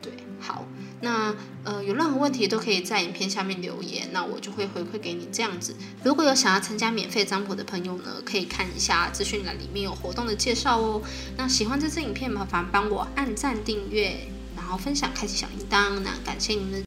S1: 对，好。那呃，有任何问题都可以在影片下面留言，那我就会回馈给你这样子。如果有想要参加免费占卜的朋友呢，可以看一下资讯栏里面有活动的介绍哦。那喜欢这支影片，麻烦帮我按赞、订阅，然后分享、开启小铃铛。那感谢您的。